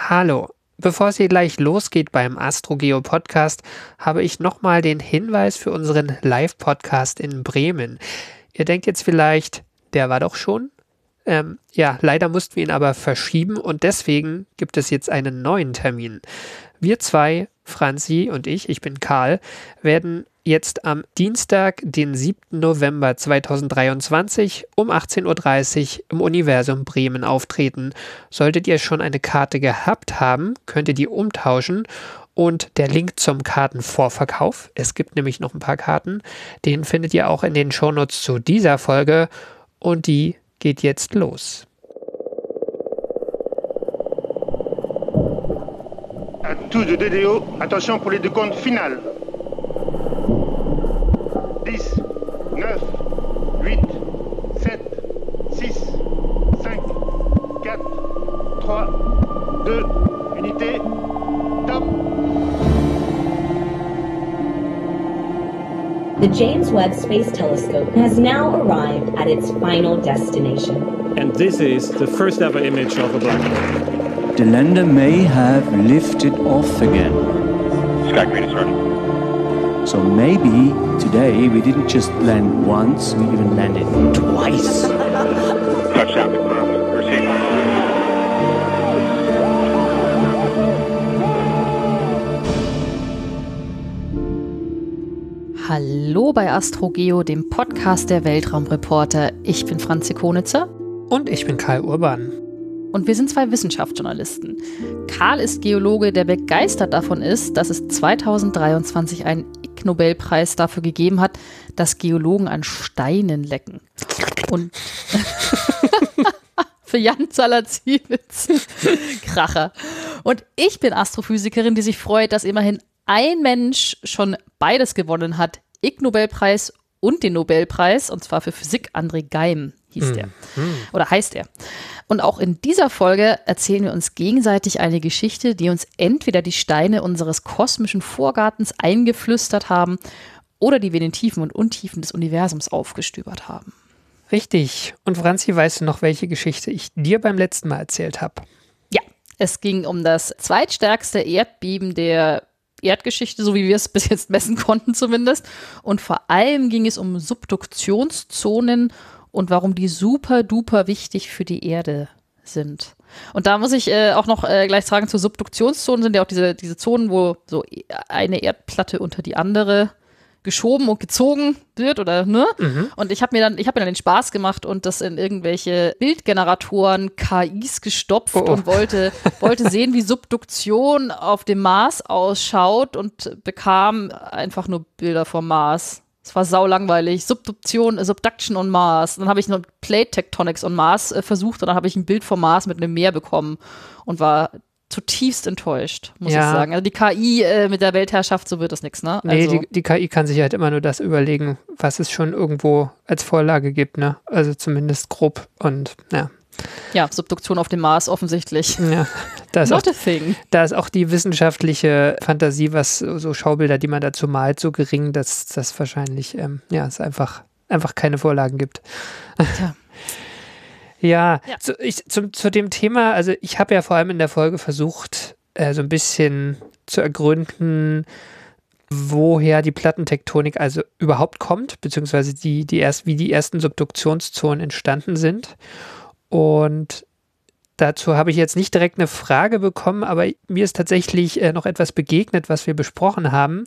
Hallo. Bevor es hier gleich losgeht beim AstroGeo Podcast, habe ich nochmal den Hinweis für unseren Live-Podcast in Bremen. Ihr denkt jetzt vielleicht, der war doch schon? Ähm, ja, leider mussten wir ihn aber verschieben und deswegen gibt es jetzt einen neuen Termin. Wir zwei, Franzi und ich, ich bin Karl, werden jetzt am Dienstag, den 7. November 2023 um 18.30 Uhr im Universum Bremen auftreten. Solltet ihr schon eine Karte gehabt haben, könnt ihr die umtauschen und der Link zum Kartenvorverkauf, es gibt nämlich noch ein paar Karten, den findet ihr auch in den Shownotes zu dieser Folge und die geht jetzt los. À tous de DDO, attention pour les deux comptes finales. 10, 9, 8, 7, 6, 5, 4, 3, 2, unité, The James Webb Space Telescope has now arrived at its final destination. And this is the first ever image of a black hole. The lander may have lifted off again. Sky Green is ready. So maybe today we didn't just land once, we even landed twice. Touchdown Hallo bei AstroGeo, dem Podcast der Weltraumreporter. Ich bin Franzi Konitzer Und ich bin Karl Urban. und wir sind zwei Wissenschaftsjournalisten. Karl ist Geologe, der begeistert davon ist, dass es 2023 einen Ig Nobelpreis dafür gegeben hat, dass Geologen an Steinen lecken. Und für Jan Zalaziewicz. Kracher. Und ich bin Astrophysikerin, die sich freut, dass immerhin ein Mensch schon beides gewonnen hat. Ig Nobelpreis und den Nobelpreis, und zwar für Physik, André Geim hieß der. Oder heißt er. Und auch in dieser Folge erzählen wir uns gegenseitig eine Geschichte, die uns entweder die Steine unseres kosmischen Vorgartens eingeflüstert haben oder die wir in den Tiefen und Untiefen des Universums aufgestöbert haben. Richtig. Und Franzi, weißt du noch, welche Geschichte ich dir beim letzten Mal erzählt habe? Ja, es ging um das zweitstärkste Erdbeben der Erdgeschichte, so wie wir es bis jetzt messen konnten zumindest. Und vor allem ging es um Subduktionszonen und warum die super duper wichtig für die Erde sind. Und da muss ich äh, auch noch äh, gleich sagen, zu Subduktionszonen sind ja auch diese, diese Zonen, wo so eine Erdplatte unter die andere geschoben und gezogen wird oder ne? Und ich habe mir dann ich habe mir dann den Spaß gemacht und das in irgendwelche Bildgeneratoren KIs gestopft Oh, oh. und wollte wollte sehen, wie Subduktion auf dem Mars ausschaut und bekam einfach nur Bilder vom Mars. Es war sau langweilig. Subduktion, äh, Subduction on Mars. Dann habe ich noch Plate Tectonics on Mars äh, versucht und dann habe ich ein Bild vom Mars mit einem Meer bekommen und war zutiefst enttäuscht, muss Ja. ich sagen. Also die KI äh, mit der Weltherrschaft, so wird das nichts, ne? Nee, also, die, die KI kann sich halt immer nur das überlegen, was es schon irgendwo als Vorlage gibt, ne? Also zumindest grob. Und ja, ja, Subduktion auf dem Mars offensichtlich. ja. Da ist, auch, da ist auch die wissenschaftliche Fantasie, was so Schaubilder, die man dazu malt, so gering, dass das wahrscheinlich, ähm, ja, es einfach, einfach keine Vorlagen gibt. Tja. Ja, Ja. Zu, ich, zum, zu dem Thema, also ich habe ja vor allem in der Folge versucht, äh, so ein bisschen zu ergründen, woher die Plattentektonik also überhaupt kommt, beziehungsweise die, die erst, wie die ersten Subduktionszonen entstanden sind. Und dazu habe ich jetzt nicht direkt eine Frage bekommen, aber mir ist tatsächlich äh, noch etwas begegnet, was wir besprochen haben.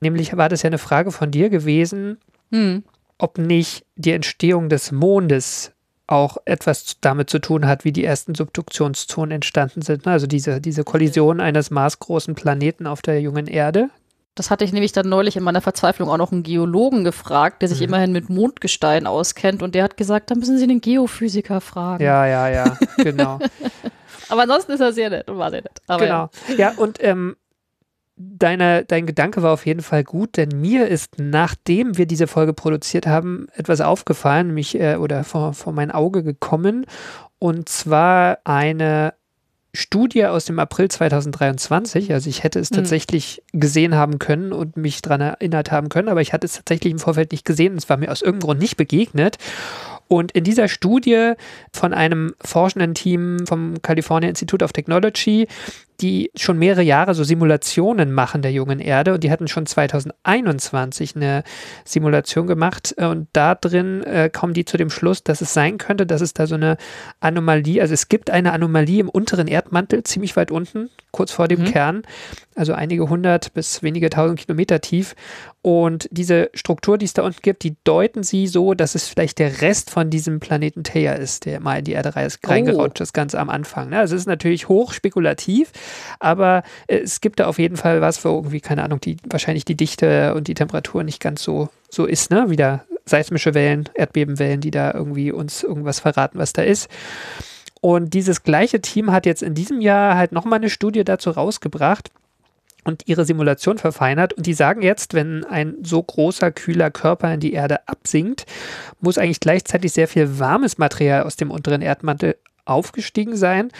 Nämlich war das ja eine Frage von dir gewesen, Hm. ob nicht die Entstehung des Mondes auch etwas damit zu tun hat, wie die ersten Subduktionszonen entstanden sind. ne? Also diese, diese Kollision eines maßgroßen Planeten auf der jungen Erde. Das hatte ich nämlich dann neulich in meiner Verzweiflung auch noch einen Geologen gefragt, der sich Mhm. immerhin mit Mondgestein auskennt und der hat gesagt, da müssen Sie den Geophysiker fragen. Ja, ja, ja, genau. Aber ansonsten ist er sehr nett und war sehr nett. Aber genau. Ja, und ähm, deine, dein Gedanke war auf jeden Fall gut, denn mir ist, nachdem wir diese Folge produziert haben, etwas aufgefallen, nämlich äh, oder vor, vor mein Auge gekommen. Und zwar eine Studie aus dem April 2023. Also ich hätte es Mhm. tatsächlich gesehen haben können und mich daran erinnert haben können, aber ich hatte es tatsächlich im Vorfeld nicht gesehen. Es war mir aus irgendeinem Grund nicht begegnet. Und in dieser Studie von einem forschenden Team vom California Institute of Technology, die schon mehrere Jahre so Simulationen machen der jungen Erde und die hatten schon 2021 eine Simulation gemacht äh, und da drin äh, kommen die zu dem Schluss, dass es sein könnte, dass es da so eine Anomalie, also es gibt eine Anomalie im unteren Erdmantel, ziemlich weit unten, kurz vor dem Mhm. Kern, also einige hundert bis wenige tausend Kilometer tief und diese Struktur, die es da unten gibt, die deuten sie so, dass es vielleicht der Rest von diesem Planeten Theia ist, der mal in die Erde reis- reingerutscht ist, ganz am Anfang. Ne? Also es ist natürlich hoch spekulativ, aber äh, es gibt da auf jeden Fall was, wo irgendwie, keine Ahnung, die wahrscheinlich die Dichte und die Temperatur nicht ganz so, so ist, ne? Wieder seismische Wellen, Erdbebenwellen, die da irgendwie uns irgendwas verraten, was da ist. Und dieses gleiche Team hat jetzt in diesem Jahr halt nochmal eine Studie dazu rausgebracht und ihre Simulation verfeinert. Und die sagen jetzt, wenn ein so großer, kühler Körper in die Erde absinkt, muss eigentlich gleichzeitig sehr viel warmes Material aus dem unteren Erdmantel aufgestiegen sein.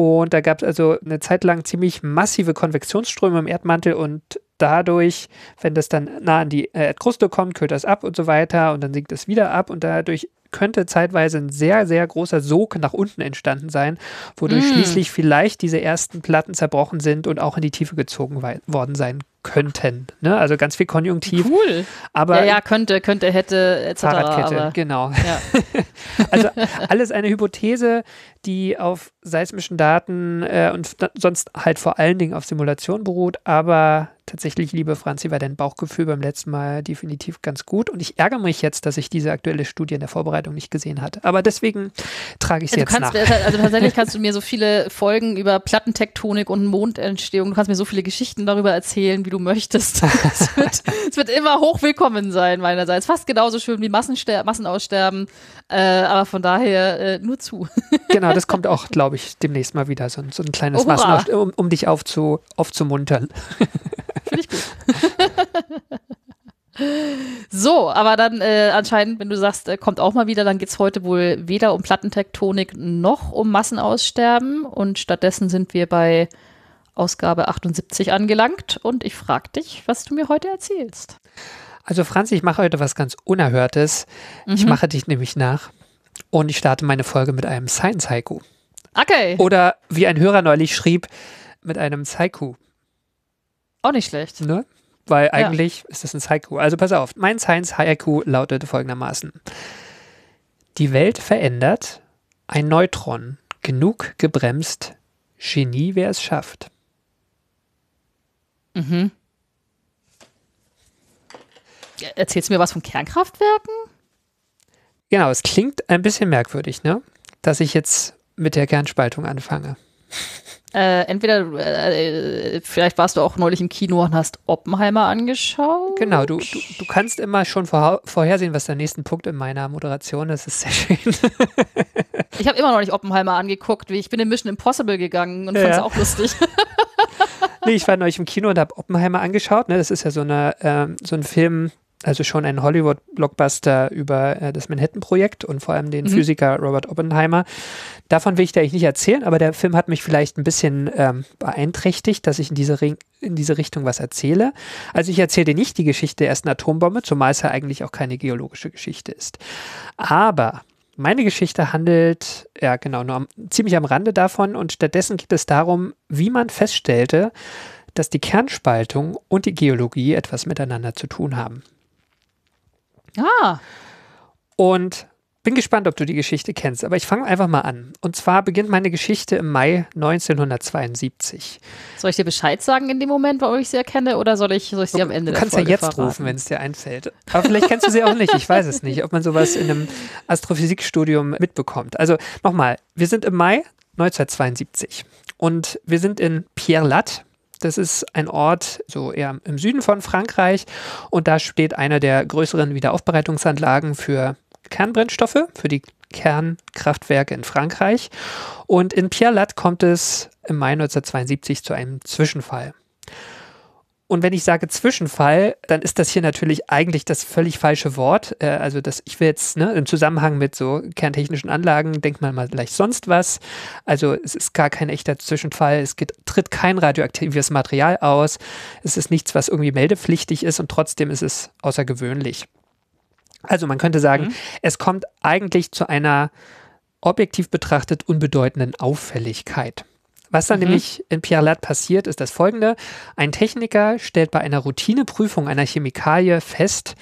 Und da gab es also eine Zeit lang ziemlich massive Konvektionsströme im Erdmantel und dadurch, wenn das dann nah an die äh, Erdkruste kommt, kühlt das ab und so weiter und dann sinkt es wieder ab und dadurch könnte zeitweise ein sehr, sehr großer Sog nach unten entstanden sein, wodurch Mm. schließlich vielleicht diese ersten Platten zerbrochen sind und auch in die Tiefe gezogen worden sein könnten. Ne? Also ganz viel Konjunktiv. Cool. Aber ja, ja, könnte, könnte, hätte, etc. Fahrradkette, Aber, genau. ja. Also alles eine Hypothese, die auf seismischen Daten äh, und sonst halt vor allen Dingen auf Simulation beruht. Aber tatsächlich, liebe Franzi, war dein Bauchgefühl beim letzten Mal definitiv ganz gut. Und ich ärgere mich jetzt, dass ich diese aktuelle Studie in der Vorbereitung nicht gesehen hatte. Aber deswegen trage ich es Du jetzt kannst, nach. also tatsächlich kannst du mir so viele Folgen über Plattentektonik und Mondentstehung, du kannst mir so viele Geschichten darüber erzählen, wie du möchtest. Es wird, es wird immer hochwillkommen sein meinerseits. Fast genauso schön wie Massenster Massenaussterben, äh, aber von daher äh, nur zu. Genau, das kommt auch, glaube ich, demnächst mal wieder. So, ein- so ein kleines Oh, hurra. Massenaus, um, um dich aufzu, aufzumuntern. Finde ich gut. So, aber dann äh, anscheinend, wenn du sagst, äh, kommt auch mal wieder, dann geht es heute wohl weder um Plattentektonik noch um Massenaussterben. Und stattdessen sind wir bei Ausgabe 78 angelangt. Und ich frage dich, was du mir heute erzählst. Also Franzi, ich mache heute was ganz Unerhörtes. Ich Mhm. mache dich nämlich nach und ich starte meine Folge mit einem Science-Haiku. Okay, Oder wie ein Hörer neulich schrieb, mit einem Saiku. auch nicht schlecht. Ne? Weil eigentlich ist das ein Haiku. Also pass auf, mein Science-Haiku lautet folgendermaßen. Die Welt verändert, ein Neutron, genug gebremst, Genie, wer es schafft. Mhm. Erzählst du mir was von Kernkraftwerken? Genau, es klingt ein bisschen merkwürdig, ne? Dass ich jetzt mit der Kernspaltung anfange. Äh, entweder, äh, vielleicht warst du auch neulich im Kino und hast Oppenheimer angeschaut. Genau, du, du, du kannst immer schon vorha- vorhersehen, was der nächste Punkt in meiner Moderation ist. Das ist sehr schön. Ich habe immer noch nicht Oppenheimer angeguckt. wie Ich bin in Mission Impossible gegangen und Ja. fand's auch lustig. nee, ich war neulich im Kino und habe Oppenheimer angeschaut. Ne? Das ist ja so, eine, ähm, so ein Film, also schon ein Hollywood-Blockbuster über äh, das Manhattan-Projekt und vor allem den Mhm. Physiker Robert Oppenheimer. Davon will ich dir eigentlich nicht erzählen, aber der Film hat mich vielleicht ein bisschen ähm, beeinträchtigt, dass ich in diese, Ring in diese Richtung was erzähle. Also ich erzähle dir nicht die Geschichte der ersten Atombombe, zumal es ja eigentlich auch keine geologische Geschichte ist. Aber meine Geschichte handelt, ja genau, nur am, ziemlich am Rande davon und stattdessen geht es darum, wie man feststellte, dass die Kernspaltung und die Geologie etwas miteinander zu tun haben. ah, Und bin gespannt, ob du die Geschichte kennst, aber ich fange einfach mal an. Und zwar beginnt meine Geschichte im Mai 1972. soll ich dir Bescheid sagen in dem Moment, warum ich sie erkenne, oder soll ich, soll ich sie am Ende du kannst ja jetzt verraten? rufen, wenn es dir einfällt. Aber vielleicht kennst du sie auch nicht. Ich weiß es nicht, ob man sowas in einem Astrophysikstudium mitbekommt. Also nochmal, wir sind im Mai 1972 und wir sind in Pierre-Latte. Das ist ein Ort so eher im Süden von Frankreich und da steht eine der größeren Wiederaufbereitungsanlagen für Kernbrennstoffe, für die Kernkraftwerke in Frankreich. Und in Pierre-Latte kommt es im Mai 1972 zu einem Zwischenfall. Und wenn ich sage Zwischenfall, dann ist das hier natürlich eigentlich das völlig falsche Wort. Äh, also das, ich will jetzt ne, im Zusammenhang mit so kerntechnischen Anlagen, denkt man mal gleich sonst was. Also es ist gar kein echter Zwischenfall. Es geht, tritt kein radioaktives Material aus. Es ist nichts, was irgendwie meldepflichtig ist und trotzdem ist es außergewöhnlich. Also man könnte sagen, es kommt eigentlich zu einer objektiv betrachtet unbedeutenden Auffälligkeit. Was dann nämlich in Pierre Lat passiert, ist das folgende. Ein Techniker stellt bei einer Routineprüfung einer Chemikalie fest,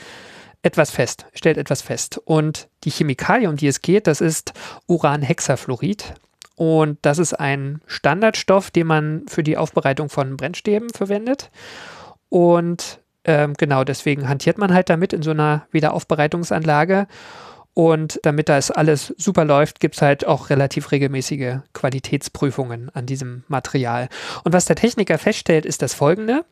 etwas fest, stellt etwas fest. Und die Chemikalie, um die es geht, das ist Uranhexafluorid. Und das ist ein Standardstoff, den man für die Aufbereitung von Brennstäben verwendet. Und ähm, genau deswegen hantiert man halt damit in so einer Wiederaufbereitungsanlage. Und damit das alles super läuft, gibt es halt auch relativ regelmäßige Qualitätsprüfungen an diesem Material. Und was der Techniker feststellt, ist das folgende.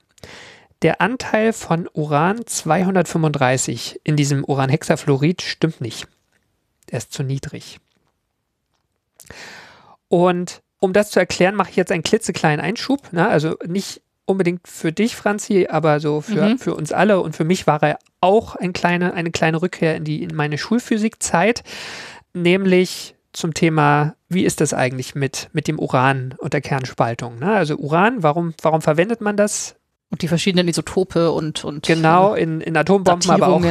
Der Anteil von Uran 235 in diesem Uranhexafluorid stimmt nicht. Er ist zu niedrig. Und um das zu erklären, mache ich jetzt einen klitzekleinen Einschub. Ne? Also nicht unbedingt für dich, Franzi, aber so für, Mhm. für uns alle. Und für mich war er auch ein kleine, eine kleine Rückkehr in, die, in meine Schulphysikzeit, nämlich zum Thema, wie ist das eigentlich mit, mit dem Uran und der Kernspaltung? Ne? Also Uran, warum, warum verwendet man das? Und die verschiedenen Isotope und, und Genau, in, in Atombomben, aber auch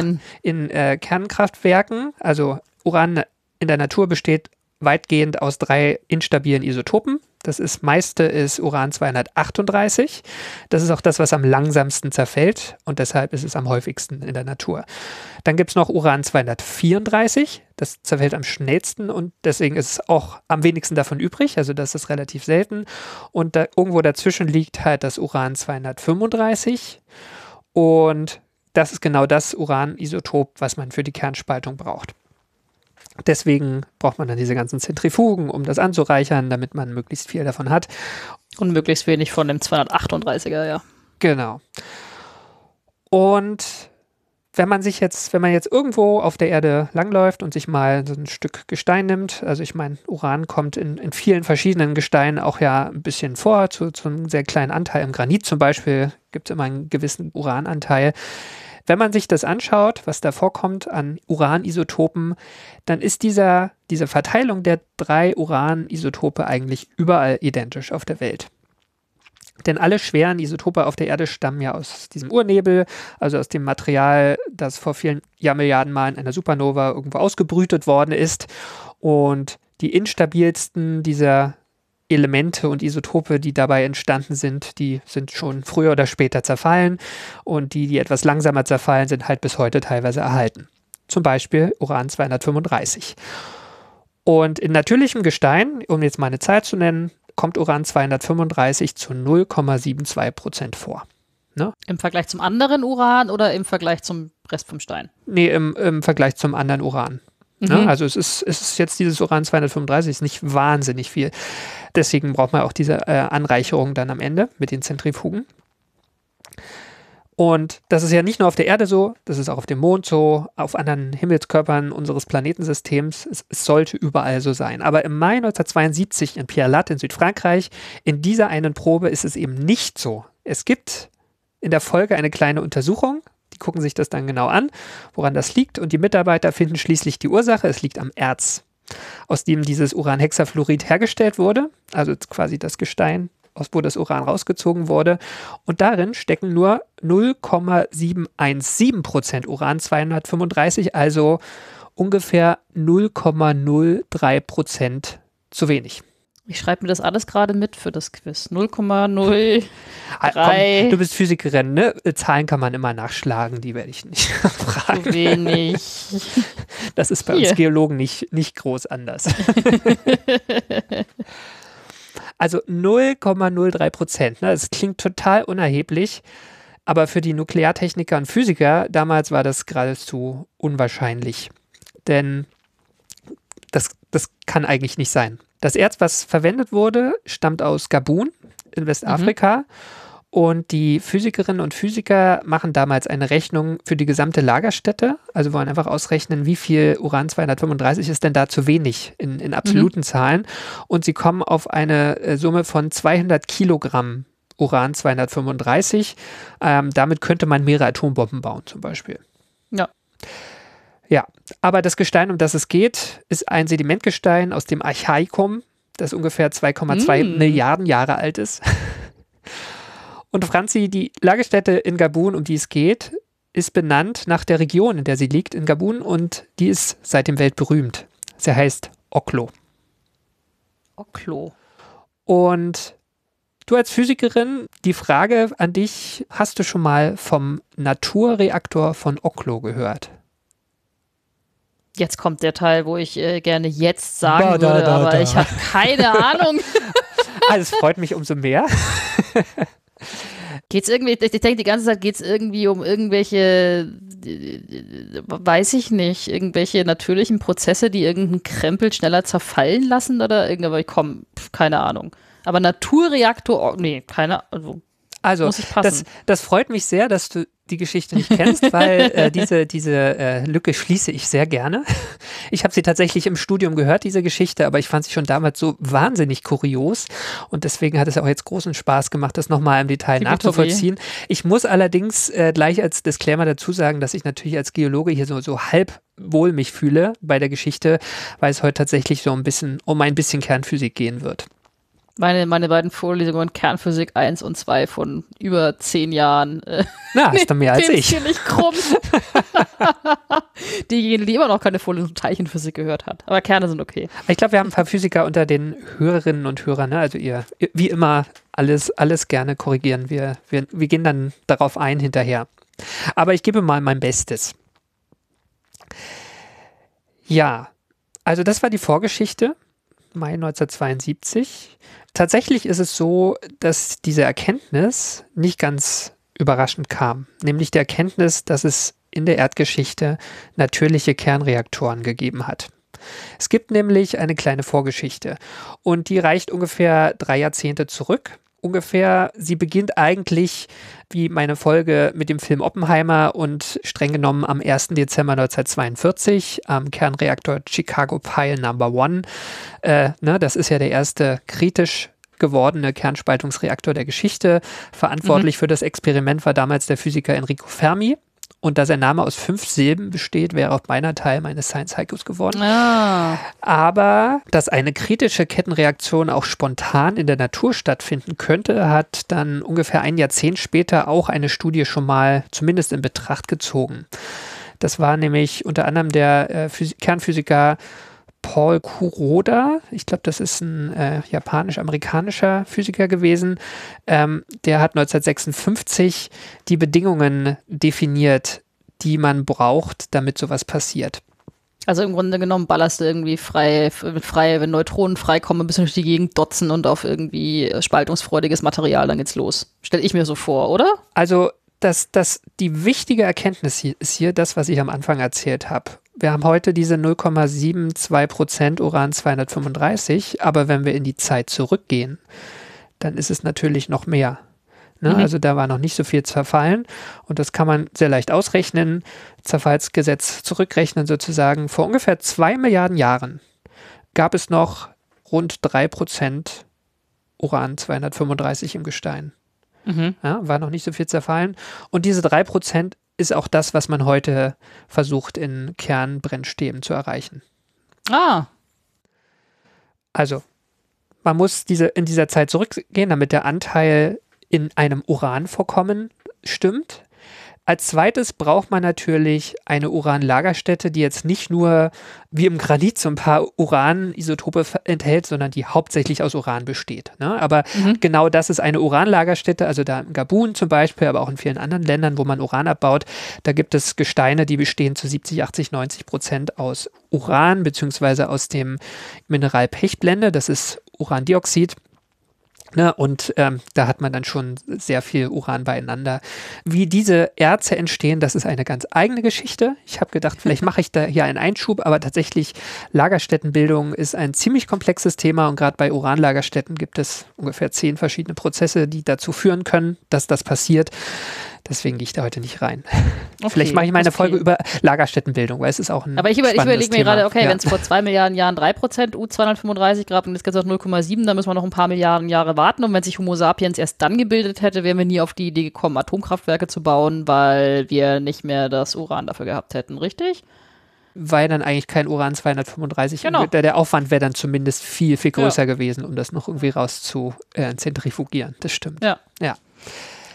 in äh, Kernkraftwerken. Also Uran in der Natur besteht weitgehend aus drei instabilen Isotopen. Das ist meiste ist Uran 238. Das ist auch das, was am langsamsten zerfällt und deshalb ist es am häufigsten in der Natur. Dann gibt es noch Uran 234. Das zerfällt am schnellsten und deswegen ist es auch am wenigsten davon übrig. Also das ist relativ selten. Und da, irgendwo dazwischen liegt halt das Uran 235. Und das ist genau das Uranisotop, was man für die Kernspaltung braucht. Deswegen braucht man dann diese ganzen Zentrifugen, um das anzureichern, damit man möglichst viel davon hat. Und möglichst wenig von dem 238er, ja. Genau. Und wenn man sich jetzt, wenn man jetzt irgendwo auf der Erde langläuft und sich mal so ein Stück Gestein nimmt, also ich meine, Uran kommt in, in vielen verschiedenen Gesteinen auch ja ein bisschen vor, zu, zu einem sehr kleinen Anteil. Im Granit zum Beispiel gibt es immer einen gewissen Urananteil. Wenn man sich das anschaut, was da vorkommt an Uranisotopen, dann ist dieser, diese Verteilung der drei Uranisotope eigentlich überall identisch auf der Welt. Denn alle schweren Isotope auf der Erde stammen ja aus diesem Urnebel, also aus dem Material, das vor vielen Jahrmilliarden Mal in einer Supernova irgendwo ausgebrütet worden ist. Und die instabilsten dieser Elemente und Isotope, die dabei entstanden sind, die sind schon früher oder später zerfallen. Und die, die etwas langsamer zerfallen, sind halt bis heute teilweise erhalten. Zum Beispiel Uran 235. Und in natürlichem Gestein, um jetzt mal eine Zahl zu nennen, kommt Uran 235 zu 0,72 Prozent vor. Im Vergleich zum anderen Uran oder im Vergleich zum Rest vom Stein? Nee, im, im Vergleich zum anderen Uran. Ne? Mhm. Also es ist, es ist jetzt dieses Uran 235, ist nicht wahnsinnig viel. Deswegen braucht man auch diese äh, Anreicherung dann am Ende mit den Zentrifugen. Und das ist ja nicht nur auf der Erde so, das ist auch auf dem Mond so, auf anderen Himmelskörpern unseres Planetensystems. Es, es sollte überall so sein. Aber im Mai 1972 in Pierre Lat in Südfrankreich, in dieser einen Probe ist es eben nicht so. Es gibt in der Folge eine kleine Untersuchung. Die gucken sich das dann genau an, woran das liegt. Und die Mitarbeiter finden schließlich die Ursache. Es liegt am Erz, aus dem dieses Uranhexafluorid hergestellt wurde. Also quasi das Gestein, aus wo das Uran rausgezogen wurde. Und darin stecken nur 0,717 Prozent Uran 235, also ungefähr 0,03 Prozent zu wenig. Ich schreibe mir das alles gerade mit für das Quiz. 0,0. Ah, du bist Physikerin, ne? Zahlen kann man immer nachschlagen, die werde ich nicht fragen. Zu wenig. Das ist bei Hier. uns Geologen nicht, nicht groß anders. also 0,03 Prozent. Ne? Das klingt total unerheblich, aber für die Nukleartechniker und Physiker damals war das geradezu unwahrscheinlich. Denn das, kann eigentlich nicht sein. Das Erz, was verwendet wurde, stammt aus Gabun in Westafrika. Und die Physikerinnen und Physiker machen damals eine Rechnung für die gesamte Lagerstätte, also wollen einfach ausrechnen, wie viel Uran 235 ist denn da zu wenig in, in absoluten Zahlen. Und sie kommen auf eine äh, Summe von 200 Kilogramm Uran 235. Ähm, damit könnte man mehrere Atombomben bauen, zum Beispiel. Ja. Ja, aber das Gestein, um das es geht, ist ein Sedimentgestein aus dem Archaikum, das ungefähr 2,2 Mm. Milliarden Jahre alt ist. Und Franzi, die Lagerstätte in Gabun, um die es geht, ist benannt nach der Region, in der sie liegt, in Gabun, und die ist seitdem weltberühmt. Sie heißt Oklo. Oklo. Und du als Physikerin, die Frage an dich, hast du schon mal vom Naturreaktor von Oklo gehört? Jetzt kommt der Teil, wo ich äh, gerne jetzt sagen Da, da, würde, da, aber ich habe keine Ahnung. Ah, das freut mich umso mehr. Geht's irgendwie, ich ich denke die ganze Zeit geht es irgendwie um irgendwelche, weiß ich nicht, irgendwelche natürlichen Prozesse, die irgendeinen Krempel schneller zerfallen lassen oder irgendwie, aber ich komm, pf, keine Ahnung. Aber Naturreaktor, oh, nee, keine Ahnung. Also, Muss ich das, passen. das freut mich sehr, dass du die Geschichte nicht kennst, weil äh, diese, diese äh, Lücke schließe ich sehr gerne. Ich habe sie tatsächlich im Studium gehört, diese Geschichte, aber ich fand sie schon damals so wahnsinnig kurios und deswegen hat es auch jetzt großen Spaß gemacht, das nochmal im Detail Tippitoppi. nachzuvollziehen. Ich muss allerdings äh, gleich als Disclaimer dazu sagen, dass ich natürlich als Geologe hier so, so halb wohl mich fühle bei der Geschichte, weil es heute tatsächlich so ein bisschen um ein bisschen Kernphysik gehen wird. Meine, meine beiden Vorlesungen Kernphysik 1 und 2 von über zehn Jahren. Äh, Na, ist dann mehr als ich. hier nicht krumm. Diejenige, die immer noch keine Vorlesung Teilchenphysik gehört hat. Aber Kerne sind okay. Ich glaube, wir haben ein paar Physiker unter den Hörerinnen und Hörern. Ne? Also ihr, ihr- wie immer, alles, alles gerne korrigieren. Wir, wir, wir gehen dann darauf ein hinterher. Aber ich gebe mal mein Bestes. Ja, also das war die Vorgeschichte, Mai 1972. Tatsächlich ist es so, dass diese Erkenntnis nicht ganz überraschend kam, nämlich die Erkenntnis, dass es in der Erdgeschichte natürliche Kernreaktoren gegeben hat. Es gibt nämlich eine kleine Vorgeschichte und die reicht ungefähr drei Jahrzehnte zurück. Ungefähr, sie beginnt eigentlich wie meine Folge mit dem Film Oppenheimer und streng genommen am 1. Dezember 1942 am Kernreaktor Chicago Pile Number One. Äh, ne, das ist ja der erste kritisch gewordene Kernspaltungsreaktor der Geschichte. Verantwortlich für das Experiment war damals der Physiker Enrico Fermi. Und da sein Name aus fünf Silben besteht, wäre auch meiner Teil meines Science Haikus geworden. Ah. Aber dass eine kritische Kettenreaktion auch spontan in der Natur stattfinden könnte, hat dann ungefähr ein Jahrzehnt später auch eine Studie schon mal zumindest in Betracht gezogen. Das war nämlich unter anderem der äh, Phys Kernphysiker Paul Kuroda, ich glaube, das ist ein äh, japanisch-amerikanischer Physiker gewesen, ähm, der hat 1956 die Bedingungen definiert, die man braucht, damit sowas passiert. Also im Grunde genommen ballerst du irgendwie frei, mit frei, wenn Neutronen freikommen, ein bisschen durch die Gegend dotzen und auf irgendwie äh, spaltungsfreudiges Material, dann geht's los. Stell ich mir so vor, oder? Also, das, das, die wichtige Erkenntnis hier ist hier das, was ich am Anfang erzählt habe. Wir haben heute diese 0,72% Uran-235, aber wenn wir in die Zeit zurückgehen, dann ist es natürlich noch mehr. Ne? Mhm. Also da war noch nicht so viel zerfallen und das kann man sehr leicht ausrechnen, Zerfallsgesetz zurückrechnen sozusagen. Vor ungefähr zwei Milliarden Jahren gab es noch rund 3% Uran-235 im Gestein. Ja, war noch nicht so viel zerfallen. Und diese 3% ist auch das, was man heute versucht, in Kernbrennstäben zu erreichen. Ah, Also, man muss diese, in dieser Zeit zurückgehen, damit der Anteil in einem Uranvorkommen stimmt. Als zweites braucht man natürlich eine Uranlagerstätte, die jetzt nicht nur wie im Granit so ein paar Uranisotope enthält, sondern die hauptsächlich aus Uran besteht. Ne? Aber genau das ist eine Uranlagerstätte, also da in Gabun zum Beispiel, aber auch in vielen anderen Ländern, wo man Uran abbaut. Da gibt es Gesteine, die bestehen zu 70, 80, 90 Prozent aus Uran, beziehungsweise aus dem Mineral Pechblende, das ist Urandioxid. Ne, und ähm, da hat man dann schon sehr viel Uran beieinander. Wie diese Erze entstehen, das ist eine ganz eigene Geschichte. Ich habe gedacht, vielleicht mache ich da hier einen Einschub, aber tatsächlich Lagerstättenbildung ist ein ziemlich komplexes Thema und gerade bei Uranlagerstätten gibt es ungefähr zehn verschiedene Prozesse, die dazu führen können, dass das passiert. Deswegen gehe ich da heute nicht rein. Vielleicht mache ich mal eine okay. Folge über Lagerstättenbildung, weil es ist auch ein aber ich, über, ich überlege mir Thema. gerade, okay, Ja. wenn es vor zwei Milliarden Jahren 3% U235 gab und jetzt geht es auf 0,7, dann müssen wir noch ein paar Milliarden Jahre warten. Und wenn sich Homo sapiens erst dann gebildet hätte, wären wir nie auf die Idee gekommen, Atomkraftwerke zu bauen, weil wir nicht mehr das Uran dafür gehabt hätten, richtig? weil dann eigentlich kein Uran 235 Genau. der, der Aufwand wäre dann zumindest viel, viel größer Ja. gewesen, um das noch irgendwie raus zu äh, zentrifugieren. Das stimmt. Ja. Ja.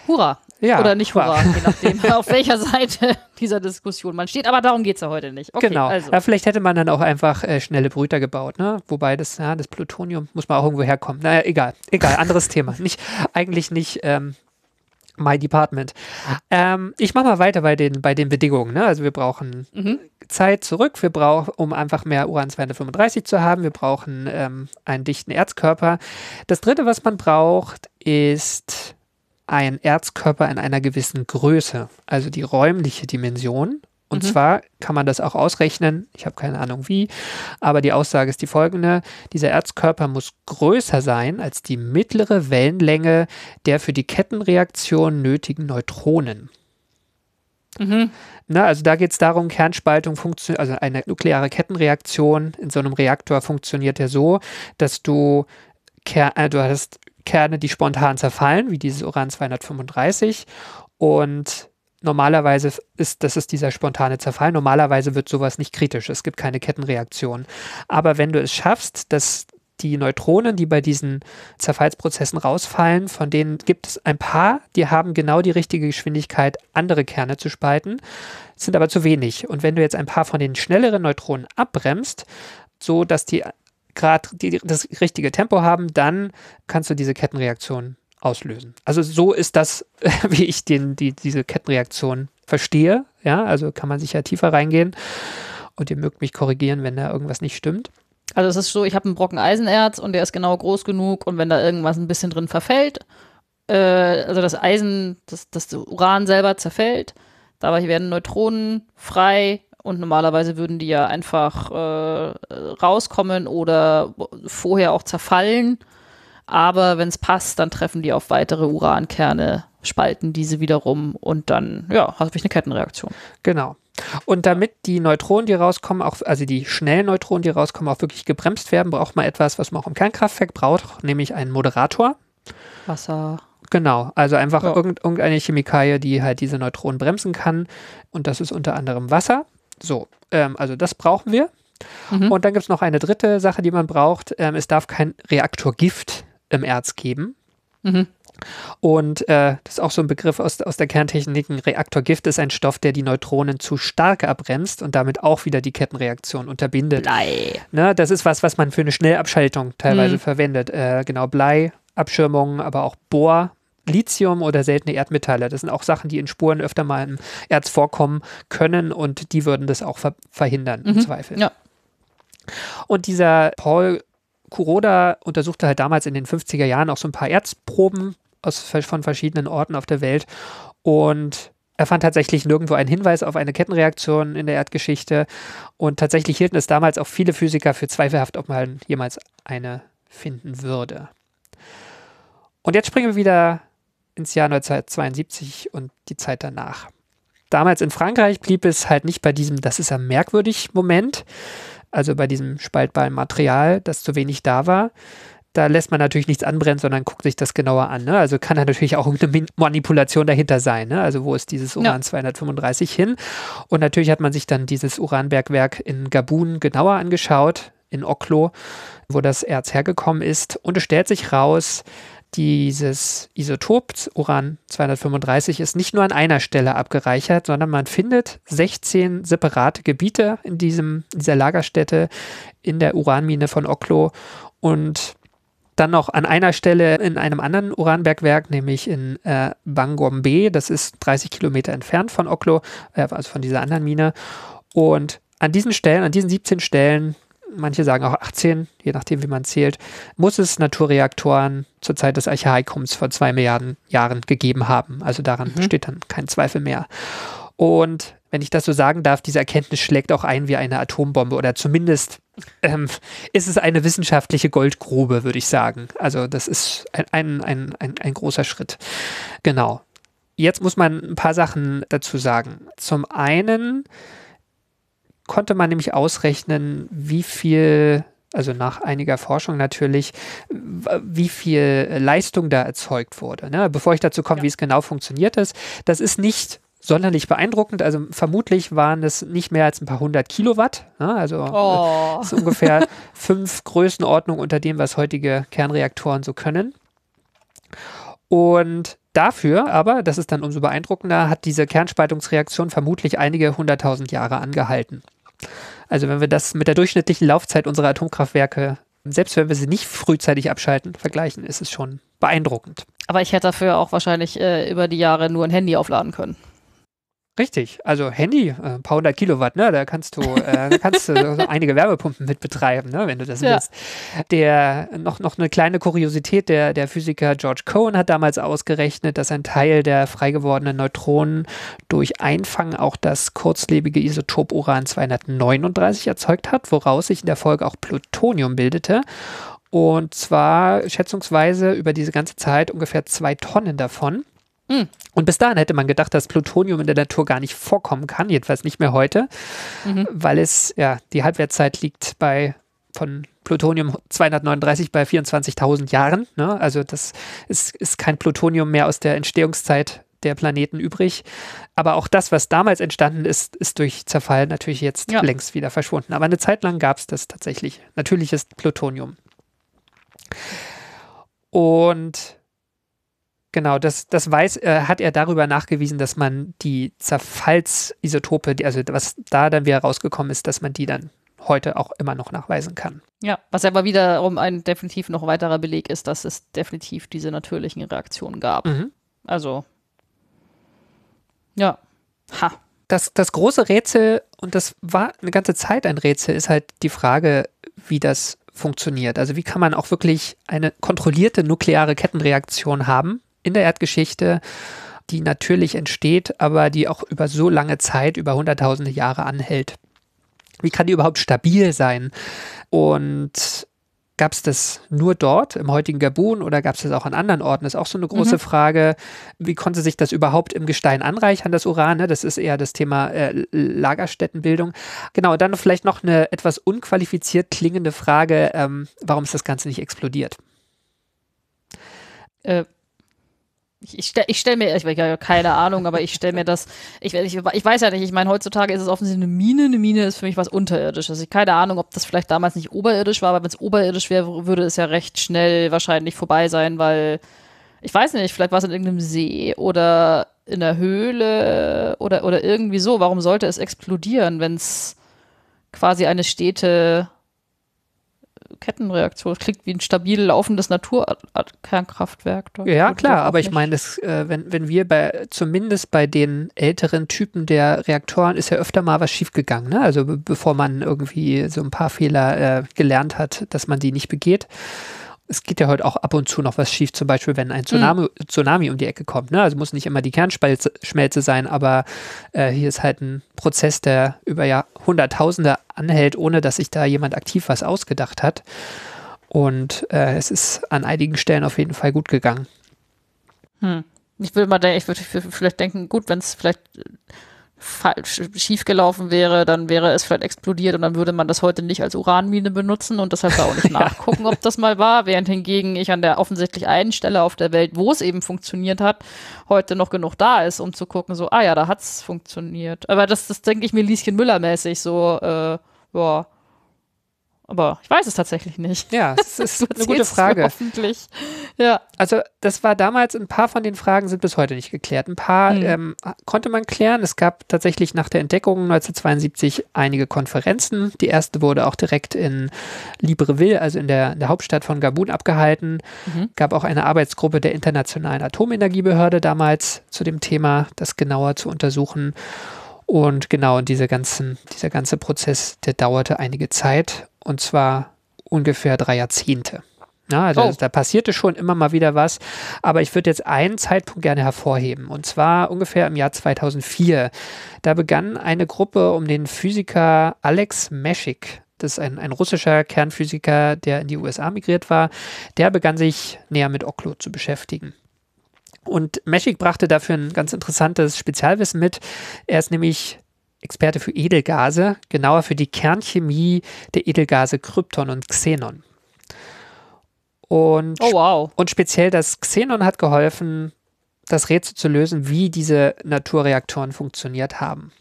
Hurra. Ja, Oder nicht Hurra. Hurra, je nachdem, auf welcher Seite dieser Diskussion man steht. Aber darum geht es ja heute nicht. Okay, genau. Also. Ja, vielleicht hätte man dann auch einfach äh, schnelle Brüter gebaut, ne? Wobei das, ja, das Plutonium muss man auch irgendwo herkommen. Naja, egal. Egal, anderes Thema. Nicht, eigentlich nicht ähm, my department. Ähm, ich mache mal weiter bei den, bei den Bedingungen. Ne? Also wir brauchen Zeit zurück, wir brauchen, um einfach mehr Uran-235 zu haben, wir brauchen ähm, einen dichten Erzkörper. Das dritte, was man braucht, ist ein Erzkörper in einer gewissen Größe, also die räumliche Dimension. Und zwar kann man das auch ausrechnen, ich habe keine Ahnung wie, aber die Aussage ist die folgende, dieser Erzkörper muss größer sein als die mittlere Wellenlänge der für die Kettenreaktion nötigen Neutronen. Na, also da geht es darum, Kernspaltung funktioniert, also eine nukleare Kettenreaktion in so einem Reaktor funktioniert ja so, dass du, Ker äh, du hast Kerne, die spontan zerfallen, wie dieses Uran-235 und normalerweise ist, das ist dieser spontane Zerfall, normalerweise wird sowas nicht kritisch, es gibt keine Kettenreaktion. Aber wenn du es schaffst, dass die Neutronen, die bei diesen Zerfallsprozessen rausfallen, von denen gibt es ein paar, die haben genau die richtige Geschwindigkeit, andere Kerne zu spalten, sind aber zu wenig. Und wenn du jetzt ein paar von den schnelleren Neutronen abbremst, so dass die gerade das richtige Tempo haben, dann kannst du diese Kettenreaktion auslösen. Also so ist das, wie ich den, die, diese Kettenreaktion verstehe. Ja, also kann man sicher tiefer reingehen. Und ihr mögt mich korrigieren, wenn da irgendwas nicht stimmt. Also es ist so, ich habe einen Brocken Eisenerz und der ist genau groß genug und wenn da irgendwas ein bisschen drin verfällt, äh, also das Eisen, das, das Uran selber zerfällt, dabei werden Neutronen frei und normalerweise würden die ja einfach äh, rauskommen oder vorher auch zerfallen. Aber wenn es passt, dann treffen die auf weitere Urankerne, spalten diese wiederum und dann, ja, habe ich eine Kettenreaktion. Genau. Und damit die Neutronen, die rauskommen, auch, also die schnellen Neutronen, die rauskommen, auch wirklich gebremst werden, braucht man etwas, was man auch im Kernkraftwerk braucht, nämlich einen Moderator. Wasser. Genau, also einfach Ja. irgend, irgendeine Chemikalie, die halt diese Neutronen bremsen kann. Und das ist unter anderem Wasser. So, ähm, also das brauchen wir. Und dann gibt es noch eine dritte Sache, die man braucht. Ähm, es darf kein Reaktorgift im Erz geben. Und äh, das ist auch so ein Begriff aus, aus der Kerntechnik. Ein Reaktorgift ist ein Stoff, der die Neutronen zu stark abbremst und damit auch wieder die Kettenreaktion unterbindet. Blei. Ne, das ist was, was man für eine Schnellabschaltung teilweise verwendet. Äh, genau, Blei, Abschirmung, aber auch Bohr, Lithium oder seltene Erdmetalle. Das sind auch Sachen, die in Spuren öfter mal im Erz vorkommen können und die würden das auch ver verhindern im Zweifel. Ja. Und dieser Paul Kuroda untersuchte halt damals in den 50er Jahren auch so ein paar Erzproben aus, von verschiedenen Orten auf der Welt und er fand tatsächlich nirgendwo einen Hinweis auf eine Kettenreaktion in der Erdgeschichte und tatsächlich hielten es damals auch viele Physiker für zweifelhaft, ob man jemals eine finden würde. Und jetzt springen wir wieder ins Jahr 1972 und die Zeit danach. Damals in Frankreich blieb es halt nicht bei diesem, das ist ja merkwürdig Moment, also bei diesem spaltbaren Material, das zu wenig da war. Da lässt man natürlich nichts anbrennen, sondern guckt sich das genauer an. Ne? Also kann da natürlich auch Min- Manipulation dahinter sein. Ne? Also wo ist dieses Ja. Uran 235 hin? Und natürlich hat man sich dann dieses Uranbergwerk in Gabun genauer angeschaut, in Oklo, wo das Erz hergekommen ist. Und es stellt sich raus, dieses Isotop Uran 235 ist nicht nur an einer Stelle abgereichert, sondern man findet 16 separate Gebiete in diesem, dieser Lagerstätte in der Uranmine von Oklo und dann noch an einer Stelle in einem anderen Uranbergwerk, nämlich in äh, Bangombe, das ist 30 Kilometer entfernt von Oklo, äh, also von dieser anderen Mine. Und an diesen Stellen, an diesen 17 Stellen, manche sagen auch 18, je nachdem, wie man zählt, muss es Naturreaktoren zur Zeit des Archaikums vor zwei Milliarden Jahren gegeben haben. Also daran besteht dann kein Zweifel mehr. Und wenn ich das so sagen darf, diese Erkenntnis schlägt auch ein wie eine Atombombe oder zumindest ähm, ist es eine wissenschaftliche Goldgrube, würde ich sagen. Also das ist ein, ein, ein, ein, ein großer Schritt. Genau. Jetzt muss man ein paar Sachen dazu sagen. Zum einen konnte man nämlich ausrechnen, wie viel, also nach einiger Forschung natürlich, wie viel Leistung da erzeugt wurde. Ne? Bevor ich dazu komme, wie es genau funktioniert ist, das ist nicht sonderlich beeindruckend. Also vermutlich waren es nicht mehr als ein paar hundert Kilowatt. Ne? Also Oh. das ist ungefähr fünf Größenordnungen unter dem, was heutige Kernreaktoren so können. Und dafür aber, das ist dann umso beeindruckender, hat diese Kernspaltungsreaktion vermutlich einige hunderttausend Jahre angehalten. Also wenn wir das mit der durchschnittlichen Laufzeit unserer Atomkraftwerke, selbst wenn wir sie nicht frühzeitig abschalten, vergleichen, ist es schon beeindruckend. Aber ich hätte dafür auch wahrscheinlich äh, über die Jahre nur ein Handy aufladen können. Richtig, also Handy, äh, ein paar hundert Kilowatt, ne? da kannst du, äh, da kannst du so einige Wärmepumpen mit betreiben, ne? wenn du das Ja. willst. Der, noch, noch eine kleine Kuriosität, der, der Physiker George Cohen hat damals ausgerechnet, dass ein Teil der frei gewordenen Neutronen durch Einfangen auch das kurzlebige Isotop Uran-239 erzeugt hat, woraus sich in der Folge auch Plutonium bildete. Und zwar schätzungsweise über diese ganze Zeit ungefähr zwei Tonnen davon. Und bis dahin hätte man gedacht, dass Plutonium in der Natur gar nicht vorkommen kann, jedenfalls nicht mehr heute, weil es, ja, die Halbwertszeit liegt bei von Plutonium 239 bei 24.000 Jahren. Ne? Also das ist, ist kein Plutonium mehr aus der Entstehungszeit der Planeten übrig. Aber auch das, was damals entstanden ist, ist durch Zerfall natürlich jetzt Ja. längst wieder verschwunden. Aber eine Zeit lang gab es das tatsächlich. Natürliches Plutonium. Und Genau, das, das weiß, äh, hat er darüber nachgewiesen, dass man die Zerfallsisotope, die, also was da dann wieder rausgekommen ist, dass man die dann heute auch immer noch nachweisen kann. Ja, was aber wiederum ein definitiv noch weiterer Beleg ist, dass es definitiv diese natürlichen Reaktionen gab. Mhm. Also, ja. Ha. Das, das große Rätsel, und das war eine ganze Zeit ein Rätsel, ist halt die Frage, wie das funktioniert. Also wie kann man auch wirklich eine kontrollierte nukleare Kettenreaktion haben in der Erdgeschichte, die natürlich entsteht, aber die auch über so lange Zeit, über hunderttausende Jahre anhält. Wie kann die überhaupt stabil sein? Und gab es das nur dort im heutigen Gabun oder gab es das auch an anderen Orten? Das ist auch so eine große Frage. Wie konnte sich das überhaupt im Gestein anreichern, das Uran? Ne? Das ist eher das Thema äh, Lagerstättenbildung. Genau, dann vielleicht noch eine etwas unqualifiziert klingende Frage, ähm, warum ist das Ganze nicht explodiert? Äh, ich, ich stelle stell mir, ich habe keine Ahnung, aber ich stelle mir das, ich, ich, ich weiß ja nicht, ich meine, heutzutage ist es offensichtlich eine Mine. Eine Mine ist für mich was Unterirdisches. Ich keine Ahnung, ob das vielleicht damals nicht oberirdisch war, aber wenn es oberirdisch wäre, würde es ja recht schnell wahrscheinlich vorbei sein, weil, ich weiß nicht, vielleicht war es in irgendeinem See oder in der Höhle oder, oder irgendwie so. Warum sollte es explodieren, wenn es quasi eine stete Kettenreaktion. Klingt wie ein stabil laufendes Naturkernkraftwerk. Ja, klar, aber ich meine, das, äh, wenn, wenn wir bei, zumindest bei den älteren Typen der Reaktoren ist ja öfter mal was schiefgegangen, ne? Also be bevor man irgendwie so ein paar Fehler äh, gelernt hat, dass man die nicht begeht. Es geht ja heute auch ab und zu noch was schief, zum Beispiel, wenn ein Tsunami, Tsunami um die Ecke kommt. Ne? Also muss nicht immer die Kernschmelze Schmelze sein, aber äh, hier ist halt ein Prozess, der über Jahrhunderttausende anhält, ohne dass sich da jemand aktiv was ausgedacht hat. Und äh, es ist an einigen Stellen auf jeden Fall gut gegangen. Hm. Ich würde mal denken, ich würde vielleicht denken, gut, wenn es vielleicht falsch schief gelaufen wäre, dann wäre es vielleicht explodiert und dann würde man das heute nicht als Uranmine benutzen und deshalb auch nicht nachgucken, ob das mal war, während hingegen ich an der offensichtlich einen Stelle auf der Welt, wo es eben funktioniert hat, heute noch genug da ist, um zu gucken, so, ah ja, da hat es funktioniert. Aber das, das denke ich mir Lieschen Müller-mäßig, so, äh, ja. Aber ich weiß es tatsächlich nicht. Ja, das ist eine gute Frage. Hoffentlich. Ja. Also das war damals, ein paar von den Fragen sind bis heute nicht geklärt. Ein paar Hm. ähm, konnte man klären. Es gab tatsächlich nach der Entdeckung 1972 einige Konferenzen. Die erste wurde auch direkt in Libreville, also in der, in der Hauptstadt von Gabun, abgehalten. Gab auch eine Arbeitsgruppe der Internationalen Atomenergiebehörde damals zu dem Thema, das genauer zu untersuchen. Und genau, und diese ganzen, dieser ganze Prozess, der dauerte einige Zeit und zwar ungefähr drei Jahrzehnte. Ja, also Oh. da passierte schon immer mal wieder was, aber ich würde jetzt einen Zeitpunkt gerne hervorheben und zwar ungefähr im Jahr 2004. Da begann eine Gruppe um den Physiker Alex Meschik. Das ist ein, ein russischer Kernphysiker, der in die USA migriert war. Der begann sich näher mit Oklo zu beschäftigen. Und Meschik brachte dafür ein ganz interessantes Spezialwissen mit. Er ist nämlich Experte für Edelgase, genauer für die Kernchemie der Edelgase Krypton und Xenon. Und, Oh wow. und speziell das Xenon hat geholfen, das Rätsel zu lösen, wie diese Naturreaktoren funktioniert haben.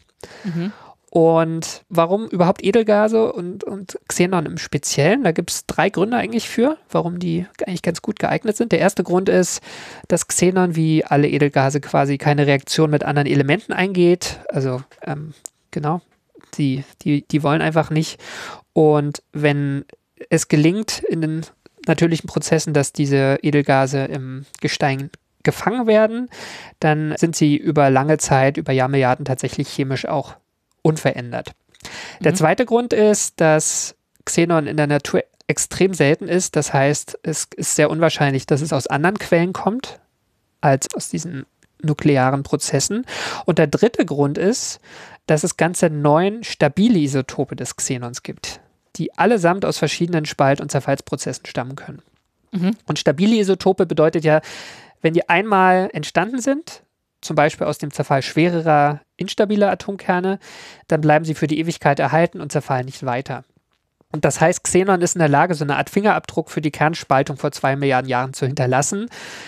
Und warum überhaupt Edelgase und, und Xenon im Speziellen? Da gibt es drei Gründe eigentlich für, warum die eigentlich ganz gut geeignet sind. Der erste Grund ist, dass Xenon wie alle Edelgase quasi keine Reaktion mit anderen Elementen eingeht. Also ähm, genau, die, die, die wollen einfach nicht. Und wenn es gelingt in den natürlichen Prozessen, dass diese Edelgase im Gestein gefangen werden, dann sind sie über lange Zeit, über Jahrmilliarden tatsächlich chemisch auch unverändert. Der zweite Grund ist, dass Xenon in der Natur extrem selten ist. Das heißt, es ist sehr unwahrscheinlich, dass es aus anderen Quellen kommt als aus diesen nuklearen Prozessen. Und der dritte Grund ist, dass es ganze neun stabile Isotope des Xenons gibt, die allesamt aus verschiedenen Spalt- und Zerfallsprozessen stammen können. Und stabile Isotope bedeutet ja, wenn die einmal entstanden sind, zum Beispiel aus dem Zerfall schwererer, instabiler Atomkerne, dann bleiben sie für die Ewigkeit erhalten und zerfallen nicht weiter. Und das heißt, Xenon ist in der Lage, so eine Art Fingerabdruck für die Kernspaltung vor zwei Milliarden Jahren zu hinterlassen.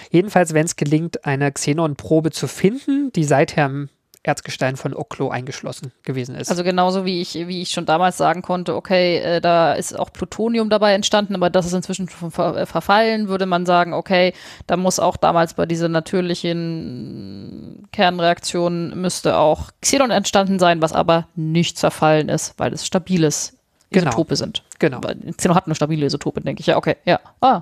Jedenfalls, wenn es gelingt, eine Xenon-Probe zu finden, die seither im Erzgestein von Oklo eingeschlossen gewesen ist. Also genauso wie ich, wie ich schon damals sagen konnte, okay, äh, da ist auch Plutonium dabei entstanden, aber das ist inzwischen schon ver äh, verfallen, würde man sagen, okay, da muss auch damals bei dieser natürlichen Kernreaktion müsste auch Xenon entstanden sein, was aber nicht zerfallen ist, weil es stabiles Genau. Isotope sind. Genau. Xenon hat eine stabile Isotope, denke ich. Ja, okay, ja. Ah,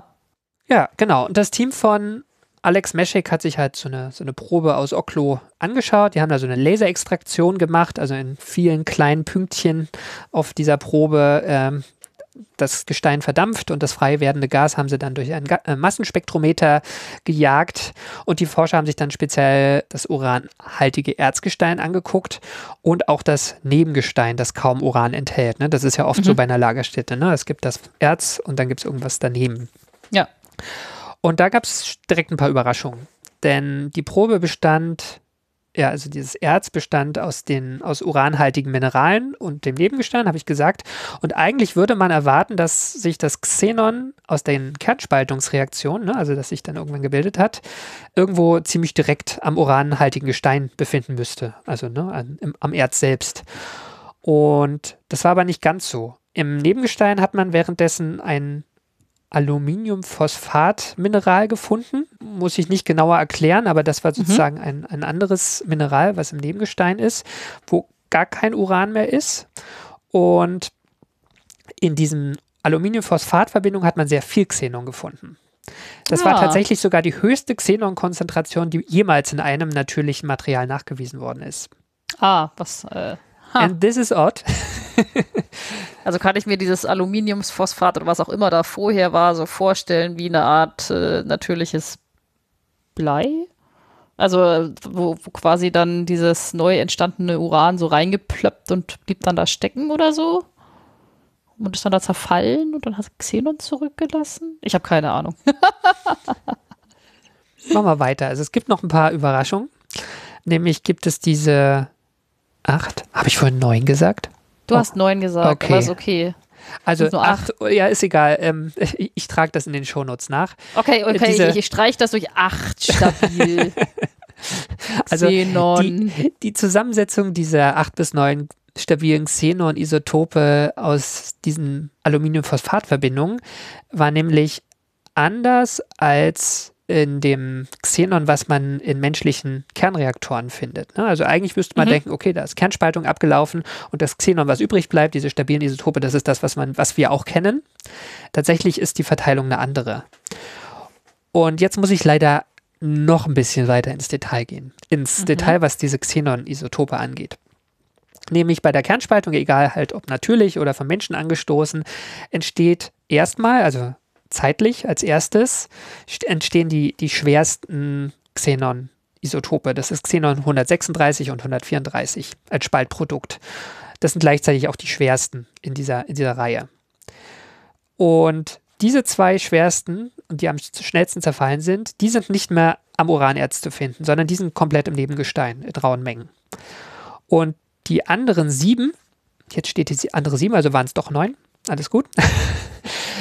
Ja, genau. Und das Team von Alex Meschek hat sich halt so eine, so eine Probe aus Oklo angeschaut. Die haben da so eine Laserextraktion gemacht, also in vielen kleinen Pünktchen auf dieser Probe ähm, das Gestein verdampft und das frei werdende Gas haben sie dann durch einen Ga äh, Massenspektrometer gejagt und die Forscher haben sich dann speziell das uranhaltige Erzgestein angeguckt und auch das Nebengestein, das kaum Uran enthält. Ne? Das ist ja oft so bei einer Lagerstätte. Ne? Es gibt das Erz und dann gibt es irgendwas daneben. ja. Und da gab es direkt ein paar Überraschungen. Denn die Probe bestand, ja, also dieses Erz bestand aus den aus uranhaltigen Mineralen und dem Nebengestein, habe ich gesagt. Und eigentlich würde man erwarten, dass sich das Xenon aus den Kernspaltungsreaktionen, ne, also das sich dann irgendwann gebildet hat, irgendwo ziemlich direkt am uranhaltigen Gestein befinden müsste. Also ne, an, im, am Erz selbst. Und das war aber nicht ganz so. Im Nebengestein hat man währenddessen ein Aluminiumphosphat-Mineral gefunden. Muss ich nicht genauer erklären, aber das war sozusagen ein, ein anderes Mineral, was im Nebengestein ist, wo gar kein Uran mehr ist. Und in diesem Aluminiumphosphat-Verbindung hat man sehr viel Xenon gefunden. Das war Ah. tatsächlich sogar die höchste Xenon-Konzentration, die jemals in einem natürlichen Material nachgewiesen worden ist. Ah, was, äh, And this is odd. also kann ich mir dieses Aluminiumsphosphat oder was auch immer da vorher war, so vorstellen wie eine Art äh, natürliches Blei? Also, wo, wo quasi dann dieses neu entstandene Uran so reingeplöppt und blieb dann da stecken oder so? Und ist dann da zerfallen und dann hat Xenon zurückgelassen? Ich habe keine Ahnung. Machen wir weiter. Also es gibt noch ein paar Überraschungen. Nämlich gibt es diese acht. Habe ich vorhin neun gesagt? Du hast neun gesagt, okay. aber ist okay. Also nur acht, ja, ist egal. Ähm, ich ich trage das in den Shownotes nach. Okay, okay, Diese- ich, ich streiche das durch acht stabil. Also Xenon. die, die Zusammensetzung dieser acht bis neun stabilen Xenon-Isotope aus diesen Aluminiumphosphat-Verbindungen war nämlich anders als in dem Xenon, was man in menschlichen Kernreaktoren findet. ne? Also eigentlich müsste man denken, okay, da ist Kernspaltung abgelaufen und das Xenon, was übrig bleibt, diese stabilen Isotope, das ist das, was man, was wir auch kennen. Tatsächlich ist die Verteilung eine andere. Und jetzt muss ich leider noch ein bisschen weiter ins Detail gehen. Ins Detail, was diese Xenon-Isotope angeht. Nämlich bei der Kernspaltung, egal halt ob natürlich oder vom Menschen angestoßen, entsteht erstmal, also zeitlich als erstes, st- entstehen die, die schwersten Xenon-Isotope. Das ist Xenon 136 und 134 als Spaltprodukt. Das sind gleichzeitig auch die schwersten in dieser, in dieser Reihe. Und diese zwei schwersten, die am schnellsten zerfallen sind, die sind nicht mehr am Uranerz zu finden, sondern die sind komplett im Nebengestein in rauen Mengen. Und die anderen sieben, jetzt steht die andere sieben, also waren es doch neun, alles gut.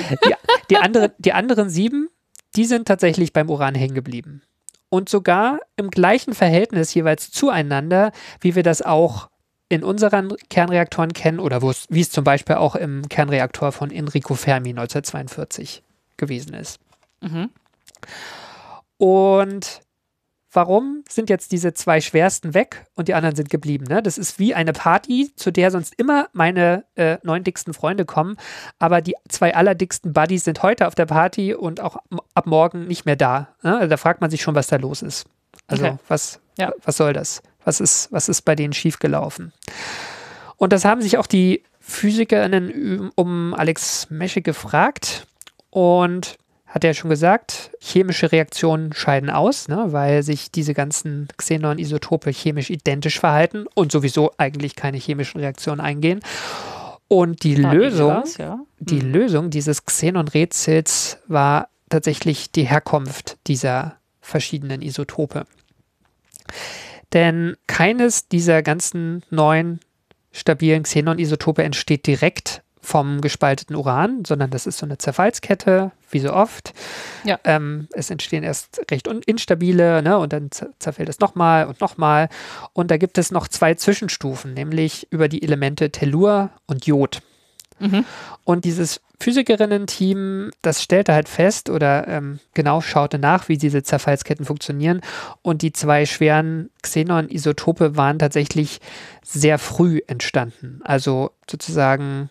die, die, andere, die anderen sieben, die sind tatsächlich beim Uran hängen geblieben. Und sogar im gleichen Verhältnis jeweils zueinander, wie wir das auch in unseren Kernreaktoren kennen oder wie es zum Beispiel auch im Kernreaktor von Enrico Fermi 1942 gewesen ist. Und warum sind jetzt diese zwei schwersten weg und die anderen sind geblieben? Ne? Das ist wie eine Party, zu der sonst immer meine äh, neun dicksten Freunde kommen, aber die zwei allerdicksten Buddies sind heute auf der Party und auch ab morgen nicht mehr da. Ne? Also da fragt man sich schon, was da los ist. Also Okay. was, Ja. was soll das? Was ist, was ist bei denen schiefgelaufen? Und das haben sich auch die Physikerinnen um Alex Mesche gefragt und hat er schon gesagt, chemische Reaktionen scheiden aus, ne, weil sich diese ganzen Xenon-Isotope chemisch identisch verhalten und sowieso eigentlich keine chemischen Reaktionen eingehen. Und die Ah, Lösung, ja. die Lösung dieses Xenon-Rätsels war tatsächlich die Herkunft dieser verschiedenen Isotope. Denn keines dieser ganzen neuen stabilen Xenon-Isotope entsteht direkt vom gespalteten Uran, sondern das ist so eine Zerfallskette, wie so oft. Ja. Ähm, es entstehen erst recht instabile, ne, und dann zer- zerfällt es nochmal und nochmal. Und da gibt es noch zwei Zwischenstufen, nämlich über die Elemente Tellur und Jod. Und dieses Physikerinnen-Team, das stellte halt fest oder ähm, genau schaute nach, wie diese Zerfallsketten funktionieren. Und die zwei schweren Xenon-Isotope waren tatsächlich sehr früh entstanden. Also sozusagen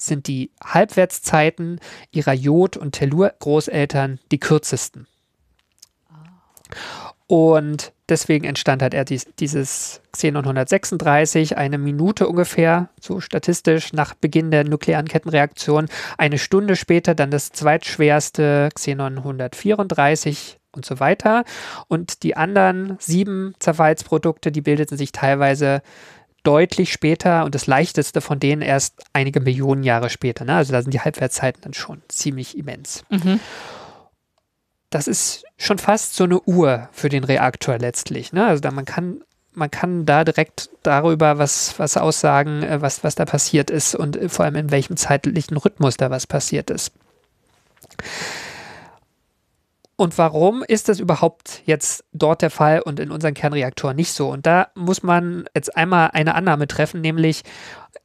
sind die Halbwertszeiten ihrer Jod- und Tellur-Großeltern die kürzesten. Und deswegen entstand halt er dies, dieses Xenon 136, eine Minute ungefähr, so statistisch, nach Beginn der nuklearen Kettenreaktion. Eine Stunde später dann das zweitschwerste Xenon 134 und so weiter. Und die anderen sieben Zerfallsprodukte, die bildeten sich teilweise deutlich später und das leichteste von denen erst einige Millionen Jahre später. Ne? Also da sind die Halbwertszeiten dann schon ziemlich immens. Das ist schon fast so eine Uhr für den Reaktor letztlich. Ne? Also da man kann man kann da direkt darüber was, was aussagen, äh, was, was da passiert ist und äh, vor allem in welchem zeitlichen Rhythmus da was passiert ist. Und warum ist das überhaupt jetzt dort der Fall und in unseren Kernreaktoren nicht so? Und da muss man jetzt einmal eine Annahme treffen, nämlich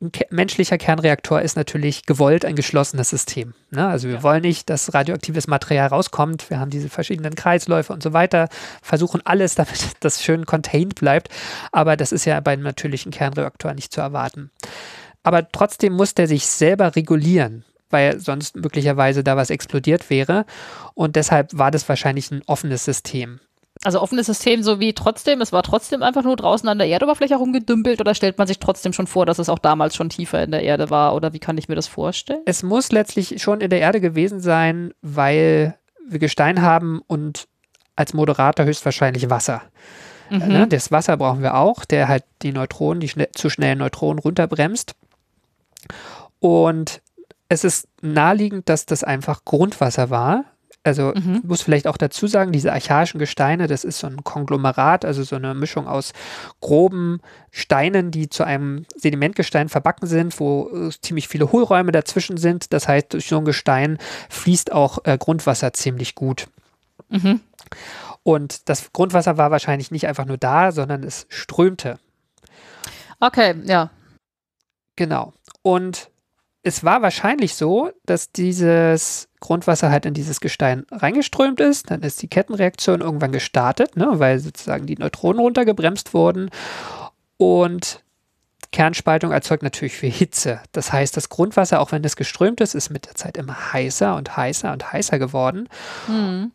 ein menschlicher Kernreaktor ist natürlich gewollt ein geschlossenes System. Ne? Also wir wollen nicht, dass radioaktives Material rauskommt. Wir haben diese verschiedenen Kreisläufe und so weiter, versuchen alles, damit das schön contained bleibt. Aber das ist ja bei einem natürlichen Kernreaktor nicht zu erwarten. Aber trotzdem muss der sich selber regulieren weil sonst möglicherweise da was explodiert wäre. Und deshalb war das wahrscheinlich ein offenes System. Also offenes System so wie trotzdem, es war trotzdem einfach nur draußen an der Erdoberfläche rumgedümpelt oder stellt man sich trotzdem schon vor, dass es auch damals schon tiefer in der Erde war oder wie kann ich mir das vorstellen? Es muss letztlich schon in der Erde gewesen sein, weil wir Gestein haben und als Moderator höchstwahrscheinlich Wasser. Mhm. Ne, das Wasser brauchen wir auch, der halt die Neutronen, die schnell, zu schnellen Neutronen runterbremst. Und es ist naheliegend, dass das einfach Grundwasser war. Also Mhm. ich muss vielleicht auch dazu sagen, diese archaischen Gesteine, das ist so ein Konglomerat, also so eine Mischung aus groben Steinen, die zu einem Sedimentgestein verbacken sind, wo äh, ziemlich viele Hohlräume dazwischen sind. Das heißt, durch so ein Gestein fließt auch äh, Grundwasser ziemlich gut. Mhm. Und das Grundwasser war wahrscheinlich nicht einfach nur da, sondern es strömte. Okay, ja. Genau. Und es war wahrscheinlich so, dass dieses Grundwasser halt in dieses Gestein reingeströmt ist. Dann ist die Kettenreaktion irgendwann gestartet, ne, weil sozusagen die Neutronen runtergebremst wurden. Und Kernspaltung erzeugt natürlich viel Hitze. Das heißt, das Grundwasser, auch wenn es geströmt ist, ist mit der Zeit immer heißer und heißer und heißer geworden.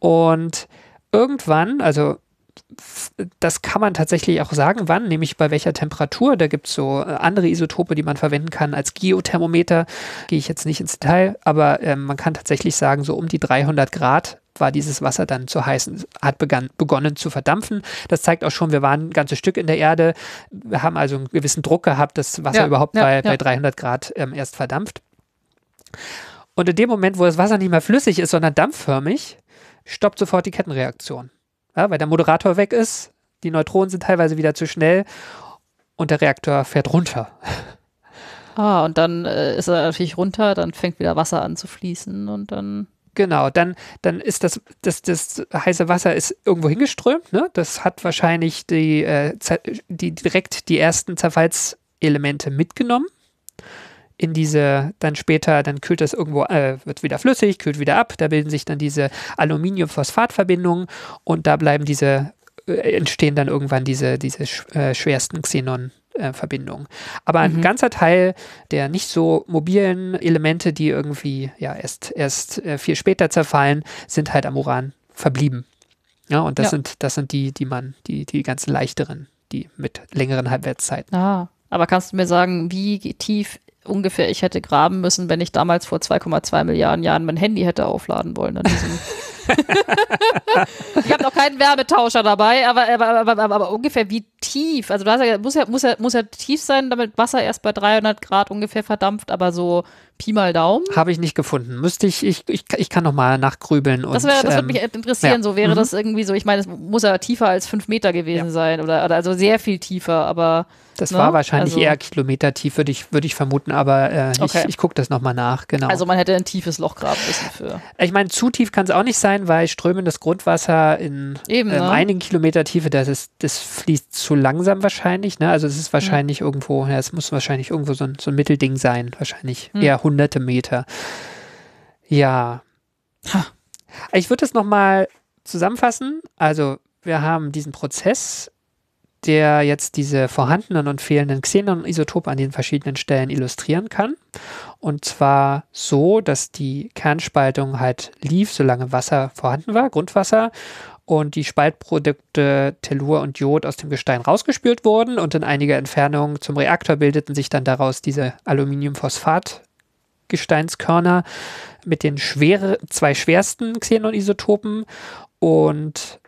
Und irgendwann, also das kann man tatsächlich auch sagen, wann, nämlich bei welcher Temperatur. Da gibt es so äh, andere Isotope, die man verwenden kann als Geothermometer. Gehe ich jetzt nicht ins Detail, aber ähm, man kann tatsächlich sagen, so um die 300 Grad war dieses Wasser dann zu heißen, hat begann, begonnen zu verdampfen. Das zeigt auch schon, wir waren ein ganzes Stück in der Erde. Wir haben also einen gewissen Druck gehabt, dass Wasser Ja, überhaupt ja, bei, ja. bei 300 Grad ähm, erst verdampft. Und in dem Moment, wo das Wasser nicht mehr flüssig ist, sondern dampfförmig, stoppt sofort die Kettenreaktion. Ja, weil der Moderator weg ist, die Neutronen sind teilweise wieder zu schnell und der Reaktor fährt runter. Ah, und dann äh, ist er natürlich runter, dann fängt wieder Wasser an zu fließen und dann. Genau, dann, dann ist das, das, das heiße Wasser ist irgendwo hingeströmt. Ne? Das hat wahrscheinlich die, äh, die direkt die ersten Elemente mitgenommen in diese, dann später, dann kühlt das irgendwo, äh, wird wieder flüssig, kühlt wieder ab, da bilden sich dann diese Aluminium-Phosphat-Verbindungen und da bleiben diese, äh, entstehen dann irgendwann diese, diese sch- äh, schwersten Xenon-Verbindungen. Aber ein ganzer Teil der nicht so mobilen Elemente, die irgendwie ja erst, erst äh, viel später zerfallen, sind halt am Uran verblieben. Ja, und das Ja. sind, das sind die, die man, die, die ganzen leichteren, die mit längeren Halbwertszeiten. Ah, aber kannst du mir sagen, wie tief ungefähr ich hätte graben müssen, wenn ich damals vor 2,2 Milliarden Jahren mein Handy hätte aufladen wollen? Ich habe noch keinen Wärmetauscher dabei, aber, aber, aber, aber ungefähr wie tief? Also du hast ja, muss ja, muss ja, muss ja tief sein, damit Wasser erst bei 300 Grad ungefähr verdampft, aber so Pi mal Daumen. Habe ich nicht gefunden. Müsste ich, ich, ich, ich kann noch mal nachgrübeln. Und, Das, wär, das ähm, würde mich interessieren. ja. So wäre Mhm. das irgendwie so. Ich meine, es muss ja tiefer als fünf Meter gewesen sein oder, oder also sehr viel tiefer, aber Das ne? war wahrscheinlich also, eher kilometertief, würde ich, würde ich vermuten, aber äh, Okay. ich, ich gucke das nochmal nach, genau. Also man hätte ein tiefes Loch graben müssen für. ich meine, zu tief kann es auch nicht sein, weil strömendes Grundwasser in Eben, ähm, ne? einigen Kilometer Tiefe, das, ist, das fließt zu langsam wahrscheinlich. Ne? Also es ist wahrscheinlich irgendwo, ja, es muss wahrscheinlich irgendwo so ein, so ein Mittelding sein, wahrscheinlich Hm. eher hunderte Meter. Ja. Ha. Ich würde es nochmal zusammenfassen. Also wir haben diesen Prozess, der jetzt diese vorhandenen und fehlenden Xenon-Isotope an den verschiedenen Stellen illustrieren kann. Und zwar so, dass die Kernspaltung halt lief, solange Wasser vorhanden war, Grundwasser, und die Spaltprodukte Tellur und Jod aus dem Gestein rausgespült wurden und in einiger Entfernung zum Reaktor bildeten sich dann daraus diese Aluminiumphosphat-Gesteinskörner mit den schwere, zwei schwersten Xenon-Isotopen. Und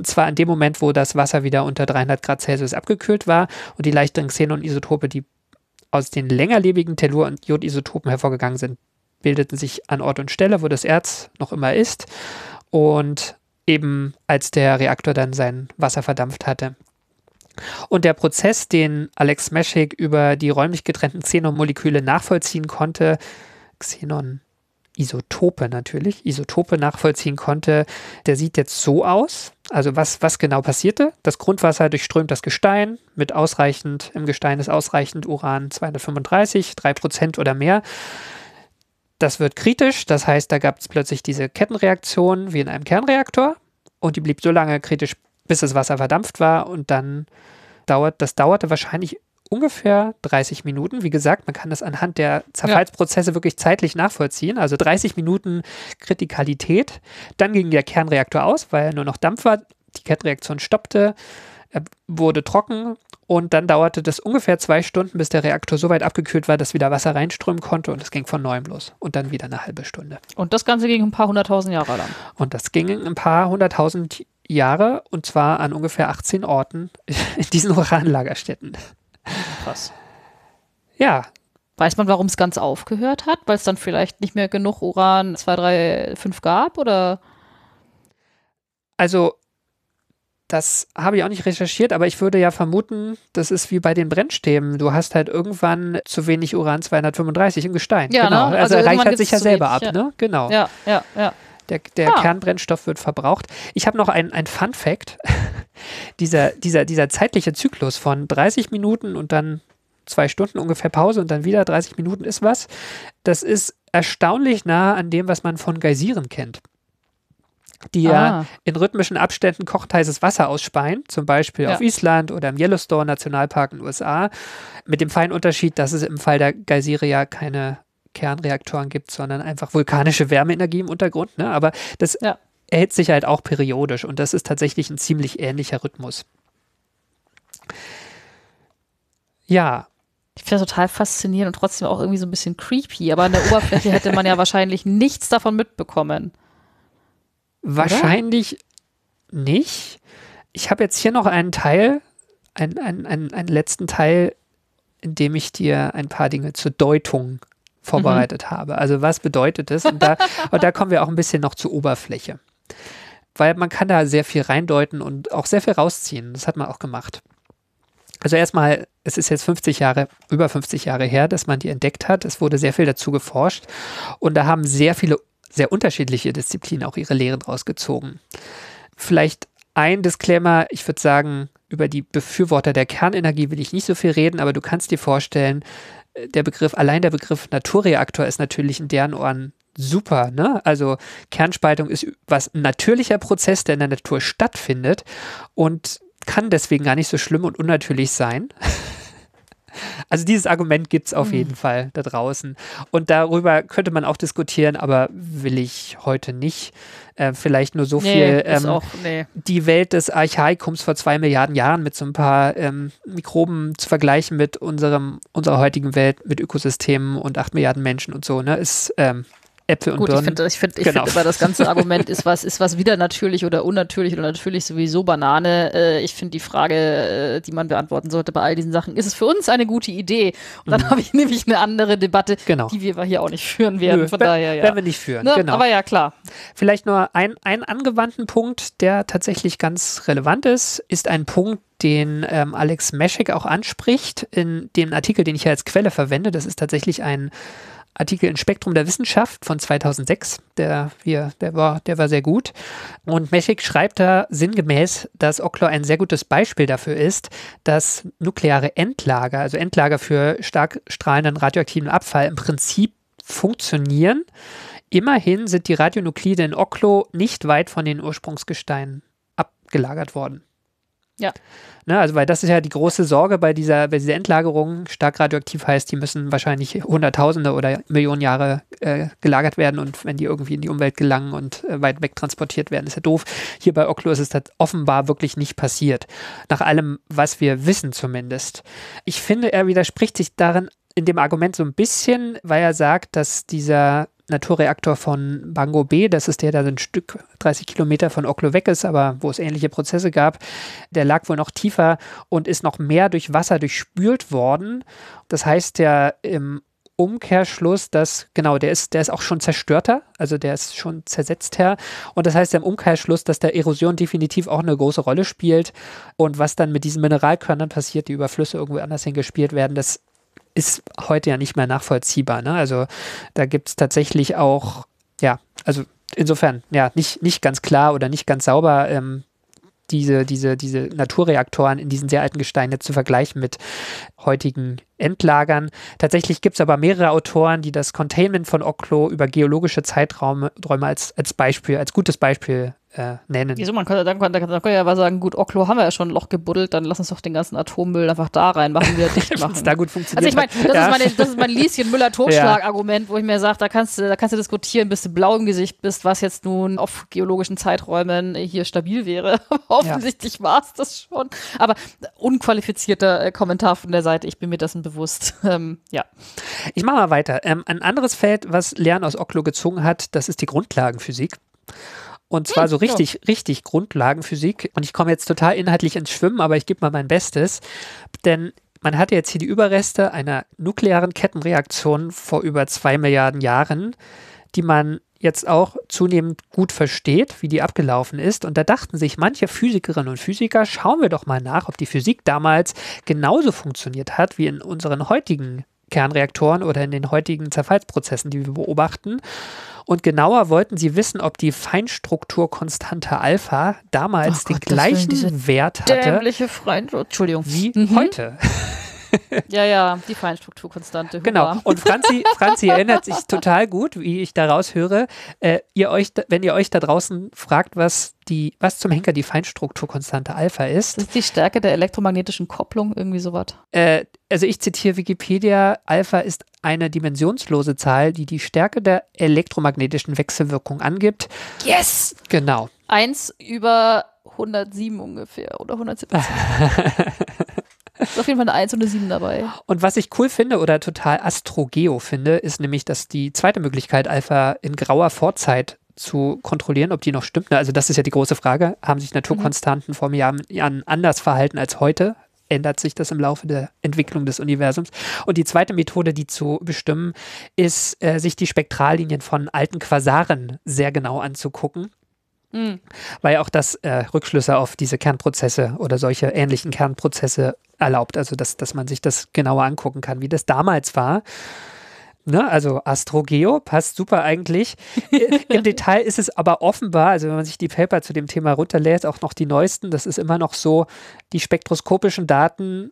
zwar in dem Moment, wo das Wasser wieder unter 300 Grad Celsius abgekühlt war und die leichteren Xenon-Isotope, die aus den längerlebigen Tellur- und Jodisotopen hervorgegangen sind, bildeten sich an Ort und Stelle, wo das Erz noch immer ist. Und eben als der Reaktor dann sein Wasser verdampft hatte. Und der Prozess, den Alex Meschik über die räumlich getrennten Xenon-Moleküle nachvollziehen konnte, Xenon-Isotope natürlich, Isotope nachvollziehen konnte, der sieht jetzt so aus. Also was, was genau passierte? Das Grundwasser durchströmt das Gestein mit ausreichend, im Gestein ist ausreichend Uran 235, 3% oder mehr. Das wird kritisch, das heißt, da gab es plötzlich diese Kettenreaktion wie in einem Kernreaktor und die blieb so lange kritisch, bis das Wasser verdampft war und dann dauert, das dauerte wahrscheinlich ungefähr 30 Minuten. Wie gesagt, man kann das anhand der Zerfallsprozesse wirklich zeitlich nachvollziehen. Also 30 Minuten Kritikalität. Dann ging der Kernreaktor aus, weil nur noch Dampf war. Die Kettenreaktion stoppte, er wurde trocken und dann dauerte das ungefähr zwei Stunden, bis der Reaktor so weit abgekühlt war, dass wieder Wasser reinströmen konnte und es ging von neuem los. Und dann wieder eine halbe Stunde. Und das Ganze ging ein paar hunderttausend Jahre lang. Und das ging ein paar hunderttausend Jahre und zwar an ungefähr 18 Orten in diesen Uranlagerstätten. Krass. Ja, Weiß man, warum es ganz aufgehört hat? Weil es dann vielleicht nicht mehr genug Uran 2, 3, 5 gab? Oder? also das habe ich auch nicht recherchiert, aber ich würde ja vermuten, das ist wie bei den Brennstäben. Du hast halt irgendwann zu wenig Uran 235 im Gestein. Ja, genau. ne? Also, Also er reichert sich ja selber wenig, ab, ja. ne? Genau. Ja, ja, ja. Der, der Ah. Kernbrennstoff wird verbraucht. Ich habe noch ein, ein Fun Fact. dieser, dieser, dieser zeitliche Zyklus von 30 Minuten und dann zwei Stunden ungefähr Pause und dann wieder 30 Minuten ist was. Das ist erstaunlich nah an dem, was man von Geysiren kennt. Die ja Ah. in rhythmischen Abständen kochend heißes Wasser ausspeien, zum Beispiel Ja. auf Island oder im Yellowstone Nationalpark in den USA, mit dem feinen Unterschied, dass es im Fall der Geysire ja keine Kernreaktoren gibt, sondern einfach vulkanische Wärmeenergie im Untergrund. Ne? Aber das Ja. erhält sich halt auch periodisch und das ist tatsächlich ein ziemlich ähnlicher Rhythmus. Ja, Ich finde das total faszinierend und trotzdem auch irgendwie so ein bisschen creepy. Aber an der Oberfläche hätte man ja wahrscheinlich nichts davon mitbekommen. Wahrscheinlich nicht. Ich habe jetzt hier noch einen Teil, einen, einen, einen, einen letzten Teil, in dem ich dir ein paar Dinge zur Deutung vorbereitet habe. Also was bedeutet das? Und da, und da kommen wir auch ein bisschen noch zur Oberfläche. Weil man kann da sehr viel reindeuten und auch sehr viel rausziehen. Das hat man auch gemacht. Also erstmal, es ist jetzt 50 Jahre, über 50 Jahre her, dass man die entdeckt hat. Es wurde sehr viel dazu geforscht und da haben sehr viele, sehr unterschiedliche Disziplinen auch ihre Lehren draus gezogen. Vielleicht ein Disclaimer, ich würde sagen, über die Befürworter der Kernenergie will ich nicht so viel reden, aber du kannst dir vorstellen, äh, der Begriff, allein der Begriff Naturreaktor ist natürlich in deren Ohren super, ne? Also Kernspaltung ist was ein natürlicher Prozess, der in der Natur stattfindet und kann deswegen gar nicht so schlimm und unnatürlich sein. Also dieses Argument gibt es auf jeden Fall da draußen. Und darüber könnte man auch diskutieren, aber will ich heute nicht. Äh, vielleicht nur so Nee, viel. ähm, auch, nee. die Welt des Archaikums vor zwei Milliarden Jahren mit so ein paar ähm, Mikroben zu vergleichen mit unserem, unserer heutigen Welt, mit Ökosystemen und acht Milliarden Menschen und so, ne, ist ähm, Äpfel und Gut, ich finde, ich finde, ich Genau. immer, das ganze Argument ist was, ist was wieder natürlich oder unnatürlich oder natürlich sowieso Banane. Äh, ich finde die Frage, äh, die man beantworten sollte bei all diesen Sachen, ist es für uns eine gute Idee? Und dann habe ich nämlich eine andere Debatte, Mhm. Genau. die wir hier auch nicht führen werden. Nö, Von daher, ja. werden wir nicht führen, Ne? genau. Aber ja, klar. Vielleicht nur ein, einen angewandten Punkt, der tatsächlich ganz relevant ist, ist ein Punkt, den ähm, Alex Meschek auch anspricht in dem Artikel, den ich hier als Quelle verwende. Das ist tatsächlich ein Artikel in Spektrum der Wissenschaft von 2006. Der, wir, der, war, der war sehr gut. Und Meschek schreibt da sinngemäß, dass Oklo ein sehr gutes Beispiel dafür ist, dass nukleare Endlager, also Endlager für stark strahlenden radioaktiven Abfall, im Prinzip funktionieren. Immerhin sind die Radionuklide in Oklo nicht weit von den Ursprungsgesteinen abgelagert worden. Ja. Ne, also, weil das ist ja die große Sorge bei dieser, bei dieser Endlagerung. Stark radioaktiv heißt, die müssen wahrscheinlich Hunderttausende oder Millionen Jahre äh, gelagert werden und wenn die irgendwie in die Umwelt gelangen und äh, weit weg transportiert werden, ist ja doof. Hier bei Oklo ist es das offenbar wirklich nicht passiert. Nach allem, was wir wissen zumindest. Ich finde, er widerspricht sich darin in dem Argument so ein bisschen, weil er sagt, dass dieser Naturreaktor von Bango B, das ist der, der ein Stück 30 Kilometer von Oklo weg ist, aber wo es ähnliche Prozesse gab, der lag wohl noch tiefer und ist noch mehr durch Wasser durchspült worden. Das heißt ja im Umkehrschluss, dass, genau, der ist, der ist auch schon zerstörter, also der ist schon zersetzter. Und das heißt ja im Umkehrschluss, dass der Erosion definitiv auch eine große Rolle spielt. Und was dann mit diesen Mineralkörnern passiert, die über Flüsse irgendwo anders hingespielt werden, das ist heute ja nicht mehr nachvollziehbar. Ne? Also da gibt es tatsächlich auch, ja, also insofern, ja, nicht, nicht ganz klar oder nicht ganz sauber, ähm, diese, diese, diese Naturreaktoren in diesen sehr alten Gesteinen zu vergleichen mit heutigen Endlagern. Tatsächlich gibt es aber mehrere Autoren, die das Containment von Oklo über geologische Zeiträume Träume als, als Beispiel, als gutes Beispiel äh, nennen. Wieso, man könnte, dann, könnte, dann könnte ja aber sagen, gut, Oklo haben wir ja schon ein Loch gebuddelt, dann lass uns doch den ganzen Atommüll einfach da reinmachen, wieder dicht machen. da gut Also funktioniert ich meine, das, Ja. ist meine, das ist mein Lieschen-Müller-Totschlag-Argument, wo ich mir sage, da kannst, du, da kannst du diskutieren, bis du blau im Gesicht bist, was jetzt nun auf geologischen Zeiträumen hier stabil wäre. Offensichtlich war es das schon. Aber unqualifizierter äh, Kommentar von der Seite, ich bin mir dessen bewusst. Ähm, ja. Ich mache mal weiter. Ähm, ein anderes Feld, was Lernen aus Oklo gezogen hat, das ist die Grundlagenphysik. Und zwar so richtig, richtig Grundlagenphysik. Und ich komme jetzt total inhaltlich ins Schwimmen, aber ich gebe mal mein Bestes. Denn man hatte jetzt hier die Überreste einer nuklearen Kettenreaktion vor über zwei Milliarden Jahren, die man jetzt auch zunehmend gut versteht, wie die abgelaufen ist. Und da dachten sich manche Physikerinnen und Physiker, schauen wir doch mal nach, ob die Physik damals genauso funktioniert hat wie in unseren heutigen Kernreaktoren oder in den heutigen Zerfallsprozessen, die wir beobachten. Und genauer wollten sie wissen, ob die Feinstrukturkonstante Alpha damals Oh den Gott, Willen, gleichen Wert hatte Dämliche Freund. Entschuldigung. wie Mhm. heute. Ja, ja, die Feinstrukturkonstante. Genau. Und Franzi, Franzi erinnert sich total gut, wie ich daraus höre. Äh, ihr euch, wenn ihr euch da draußen fragt, was die, was zum Henker die Feinstrukturkonstante Alpha ist, Das ist die Stärke der elektromagnetischen Kopplung, irgendwie sowas. äh, also ich zitiere Wikipedia, Alpha ist eine dimensionslose Zahl, die die Stärke der elektromagnetischen Wechselwirkung angibt. Yes! Genau. Eins über 107 ungefähr oder 170. ist auf jeden Fall eine 1 und eine 7 dabei. Und was ich cool finde oder total astrogeo finde, ist nämlich, dass die zweite Möglichkeit, Alpha in grauer Vorzeit zu kontrollieren, ob die noch stimmt. Also das ist ja die große Frage. Haben sich Naturkonstanten vor Jahren Jahren anders verhalten als heute? Ändert sich das im Laufe der Entwicklung des Universums? Und die zweite Methode, die zu bestimmen, ist, äh, sich die Spektrallinien von alten Quasaren sehr genau anzugucken. Weil auch das äh, Rückschlüsse auf diese Kernprozesse oder solche ähnlichen Kernprozesse erlaubt. Also, dass, dass man sich das genauer angucken kann, wie das damals war. Ne, also Astrogeo passt super eigentlich. Im Detail ist es aber offenbar, also wenn man sich die Paper zu dem Thema runterlädt, auch noch die neuesten, das ist immer noch so, die spektroskopischen Daten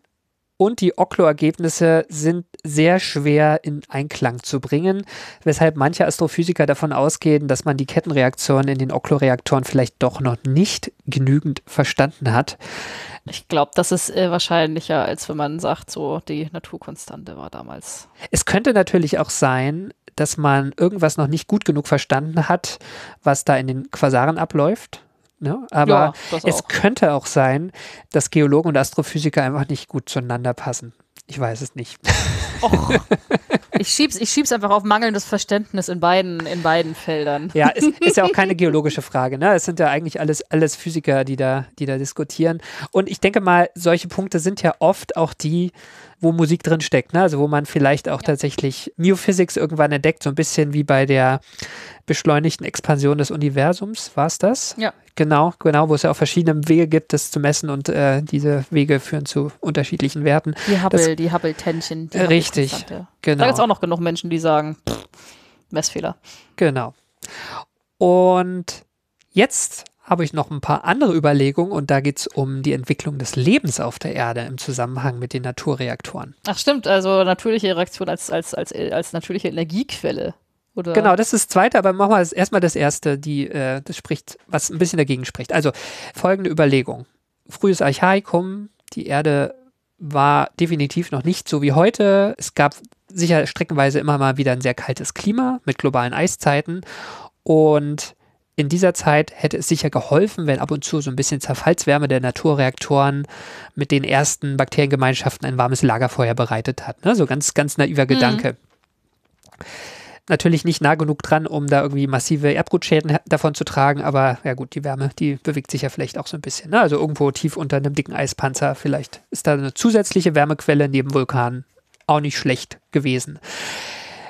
und die Oklo-Ergebnisse sind sehr schwer in Einklang zu bringen, weshalb manche Astrophysiker davon ausgehen, dass man die Kettenreaktion in den Oklo-Reaktoren vielleicht doch noch nicht genügend verstanden hat. Ich glaube, das ist äh, wahrscheinlicher, als wenn man sagt, so die Naturkonstante war damals. Es könnte natürlich auch sein, dass man irgendwas noch nicht gut genug verstanden hat, was da in den Quasaren abläuft. Ne? Aber Ja, es auch. könnte auch sein, dass Geologen und Astrophysiker einfach nicht gut zueinander passen. Ich weiß es nicht. Och, ich schieb's, ich schieb's einfach auf mangelndes Verständnis in beiden, in beiden Feldern. Ja, es ist ja auch keine geologische Frage. Ne? Es sind ja eigentlich alles, alles Physiker, die da, die da diskutieren. Und ich denke mal, solche Punkte sind ja oft auch die, wo Musik drin steckt. Ne? Also wo man vielleicht auch tatsächlich New Physics irgendwann entdeckt, so ein bisschen wie bei der beschleunigten Expansion des Universums. War es das? Ja. Genau, genau, wo es ja auch verschiedene Wege gibt, das zu messen und äh, diese Wege führen zu unterschiedlichen Werten. Die Hubble, die Hubble-Tänchen. die Äh, richtig, Hubble-Konstante. genau. Da gibt es auch noch genug Menschen, die sagen, pff, Messfehler. Genau. Und jetzt habe ich noch ein paar andere Überlegungen und da geht es um die Entwicklung des Lebens auf der Erde im Zusammenhang mit den Naturreaktoren. Ach stimmt, also natürliche Reaktion als, als, als, als natürliche Energiequelle. Oder? Genau, das ist das zweite, aber machen wir das erstmal das erste, die, äh, das spricht, was ein bisschen dagegen spricht. Also folgende Überlegung. Frühes Archaikum, die Erde war definitiv noch nicht so wie heute. Es gab sicher streckenweise immer mal wieder ein sehr kaltes Klima mit globalen Eiszeiten und in dieser Zeit hätte es sicher geholfen, wenn ab und zu so ein bisschen Zerfallswärme der Naturreaktoren mit den ersten Bakteriengemeinschaften ein warmes Lagerfeuer bereitet hat. Ne? So ganz, ganz naiver Gedanke. Natürlich nicht nah genug dran, um da irgendwie massive Erbgutschäden he- davon zu tragen, aber ja gut, die Wärme, die bewegt sich ja vielleicht auch so ein bisschen. Ne? Also irgendwo tief unter einem dicken Eispanzer, vielleicht ist da eine zusätzliche Wärmequelle neben Vulkanen auch nicht schlecht gewesen.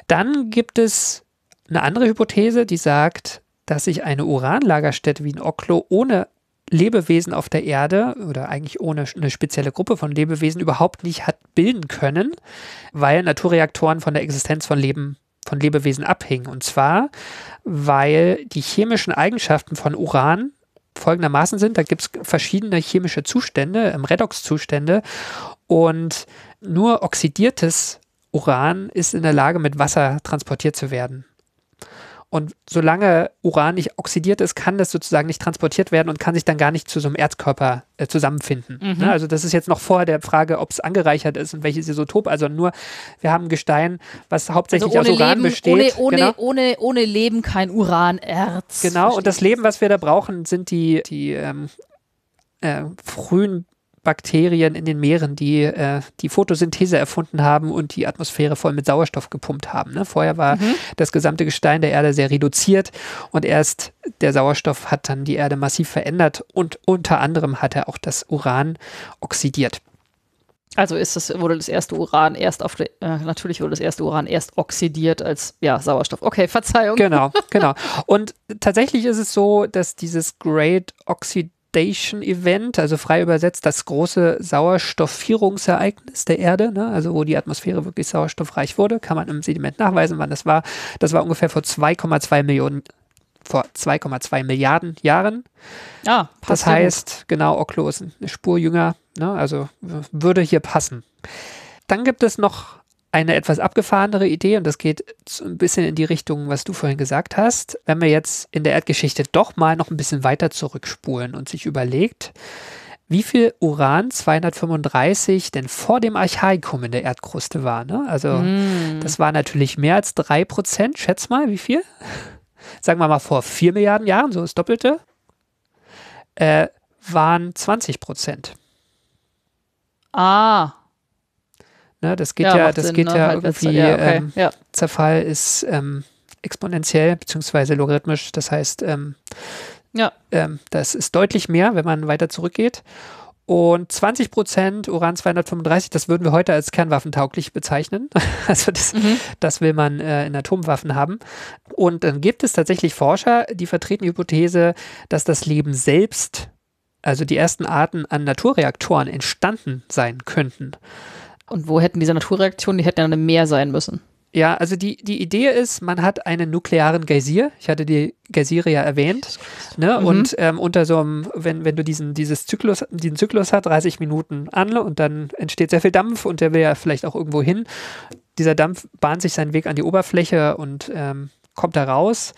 Dann gibt es eine andere Hypothese, die sagt, dass sich eine Uranlagerstätte wie ein Oklo ohne Lebewesen auf der Erde oder eigentlich ohne eine spezielle Gruppe von Lebewesen überhaupt nicht hat bilden können, weil Naturreaktoren von der Existenz von Leben von Lebewesen abhängen. Und zwar, weil die chemischen Eigenschaften von Uran folgendermaßen sind. Da gibt es verschiedene chemische Zustände, ähm, Redoxzustände. Und nur oxidiertes Uran ist in der Lage, mit Wasser transportiert zu werden. Und solange Uran nicht oxidiert ist, kann das sozusagen nicht transportiert werden und kann sich dann gar nicht zu so einem Erzkörper äh, zusammenfinden. Ne? Also das ist jetzt noch vor der Frage, ob es angereichert ist und welches Isotop. Also nur, wir haben ein Gestein, was hauptsächlich also aus Uran Leben, besteht. Ohne, ohne, genau. ohne, ohne Leben kein Uranerz. Genau, und das. Leben, was wir da brauchen, sind die, die ähm, äh, frühen Bakterien in den Meeren, die äh, die Photosynthese erfunden haben und die Atmosphäre voll mit Sauerstoff gepumpt haben. Ne? Vorher war das gesamte Gestein der Erde sehr reduziert und erst der Sauerstoff hat dann die Erde massiv verändert und unter anderem hat er auch das Uran oxidiert. Also ist das, wurde das erste Uran erst auf der, äh, natürlich wurde das erste Uran erst oxidiert als, ja, Sauerstoff. Okay, Verzeihung. Genau, genau. Und tatsächlich ist es so, dass dieses Great Oxidation Event, also frei übersetzt das große Sauerstoffierungsereignis der Erde, ne, also wo die Atmosphäre wirklich sauerstoffreich wurde, kann man im Sediment nachweisen, wann das war. Das war ungefähr vor 2,2 Millionen, vor 2,2 Milliarden Jahren. Ah, Das passt gut. heißt, genau, Oklo ist eine Spur jünger, ne, also würde hier passen. Dann gibt es noch eine etwas abgefahrenere Idee und das geht ein bisschen in die Richtung, was du vorhin gesagt hast. Wenn wir jetzt in der Erdgeschichte doch mal noch ein bisschen weiter zurückspulen und sich überlegt, wie viel Uran 235 denn vor dem Archaikum in der Erdkruste war. Ne? Also das war natürlich mehr als 3%. Schätz mal, wie viel? Sagen wir mal vor 4 Milliarden Jahren, so das Doppelte, äh, waren 20 Prozent. Ah, Ne, das geht ja, ja, das Sinn, geht ne? ja Halbwertszeit. irgendwie, Ja, okay. ähm, ja. Zerfall ist ähm, exponentiell beziehungsweise logarithmisch. Das heißt, ähm, ja. ähm, das ist deutlich mehr, wenn man weiter zurückgeht. Und 20 Prozent Uran 235, das würden wir heute als kernwaffentauglich bezeichnen. Also das, das will man äh, in Atomwaffen haben. Und dann gibt es tatsächlich Forscher, die vertreten die Hypothese, dass das Leben selbst, also die ersten Arten an Naturreaktoren entstanden sein könnten. Und wo hätten diese Naturreaktionen, die hätten ja dann mehr sein müssen. Ja, also die, die Idee ist, man hat einen nuklearen Geysir. Ich hatte die Geysire ja erwähnt. Ne? Mhm. Und ähm, unter so einem, wenn, wenn du diesen, dieses Zyklus, diesen Zyklus hast, 30 Minuten an und dann entsteht sehr viel Dampf und der will ja vielleicht auch irgendwo hin. Dieser Dampf bahnt sich seinen Weg an die Oberfläche und ähm, kommt da raus.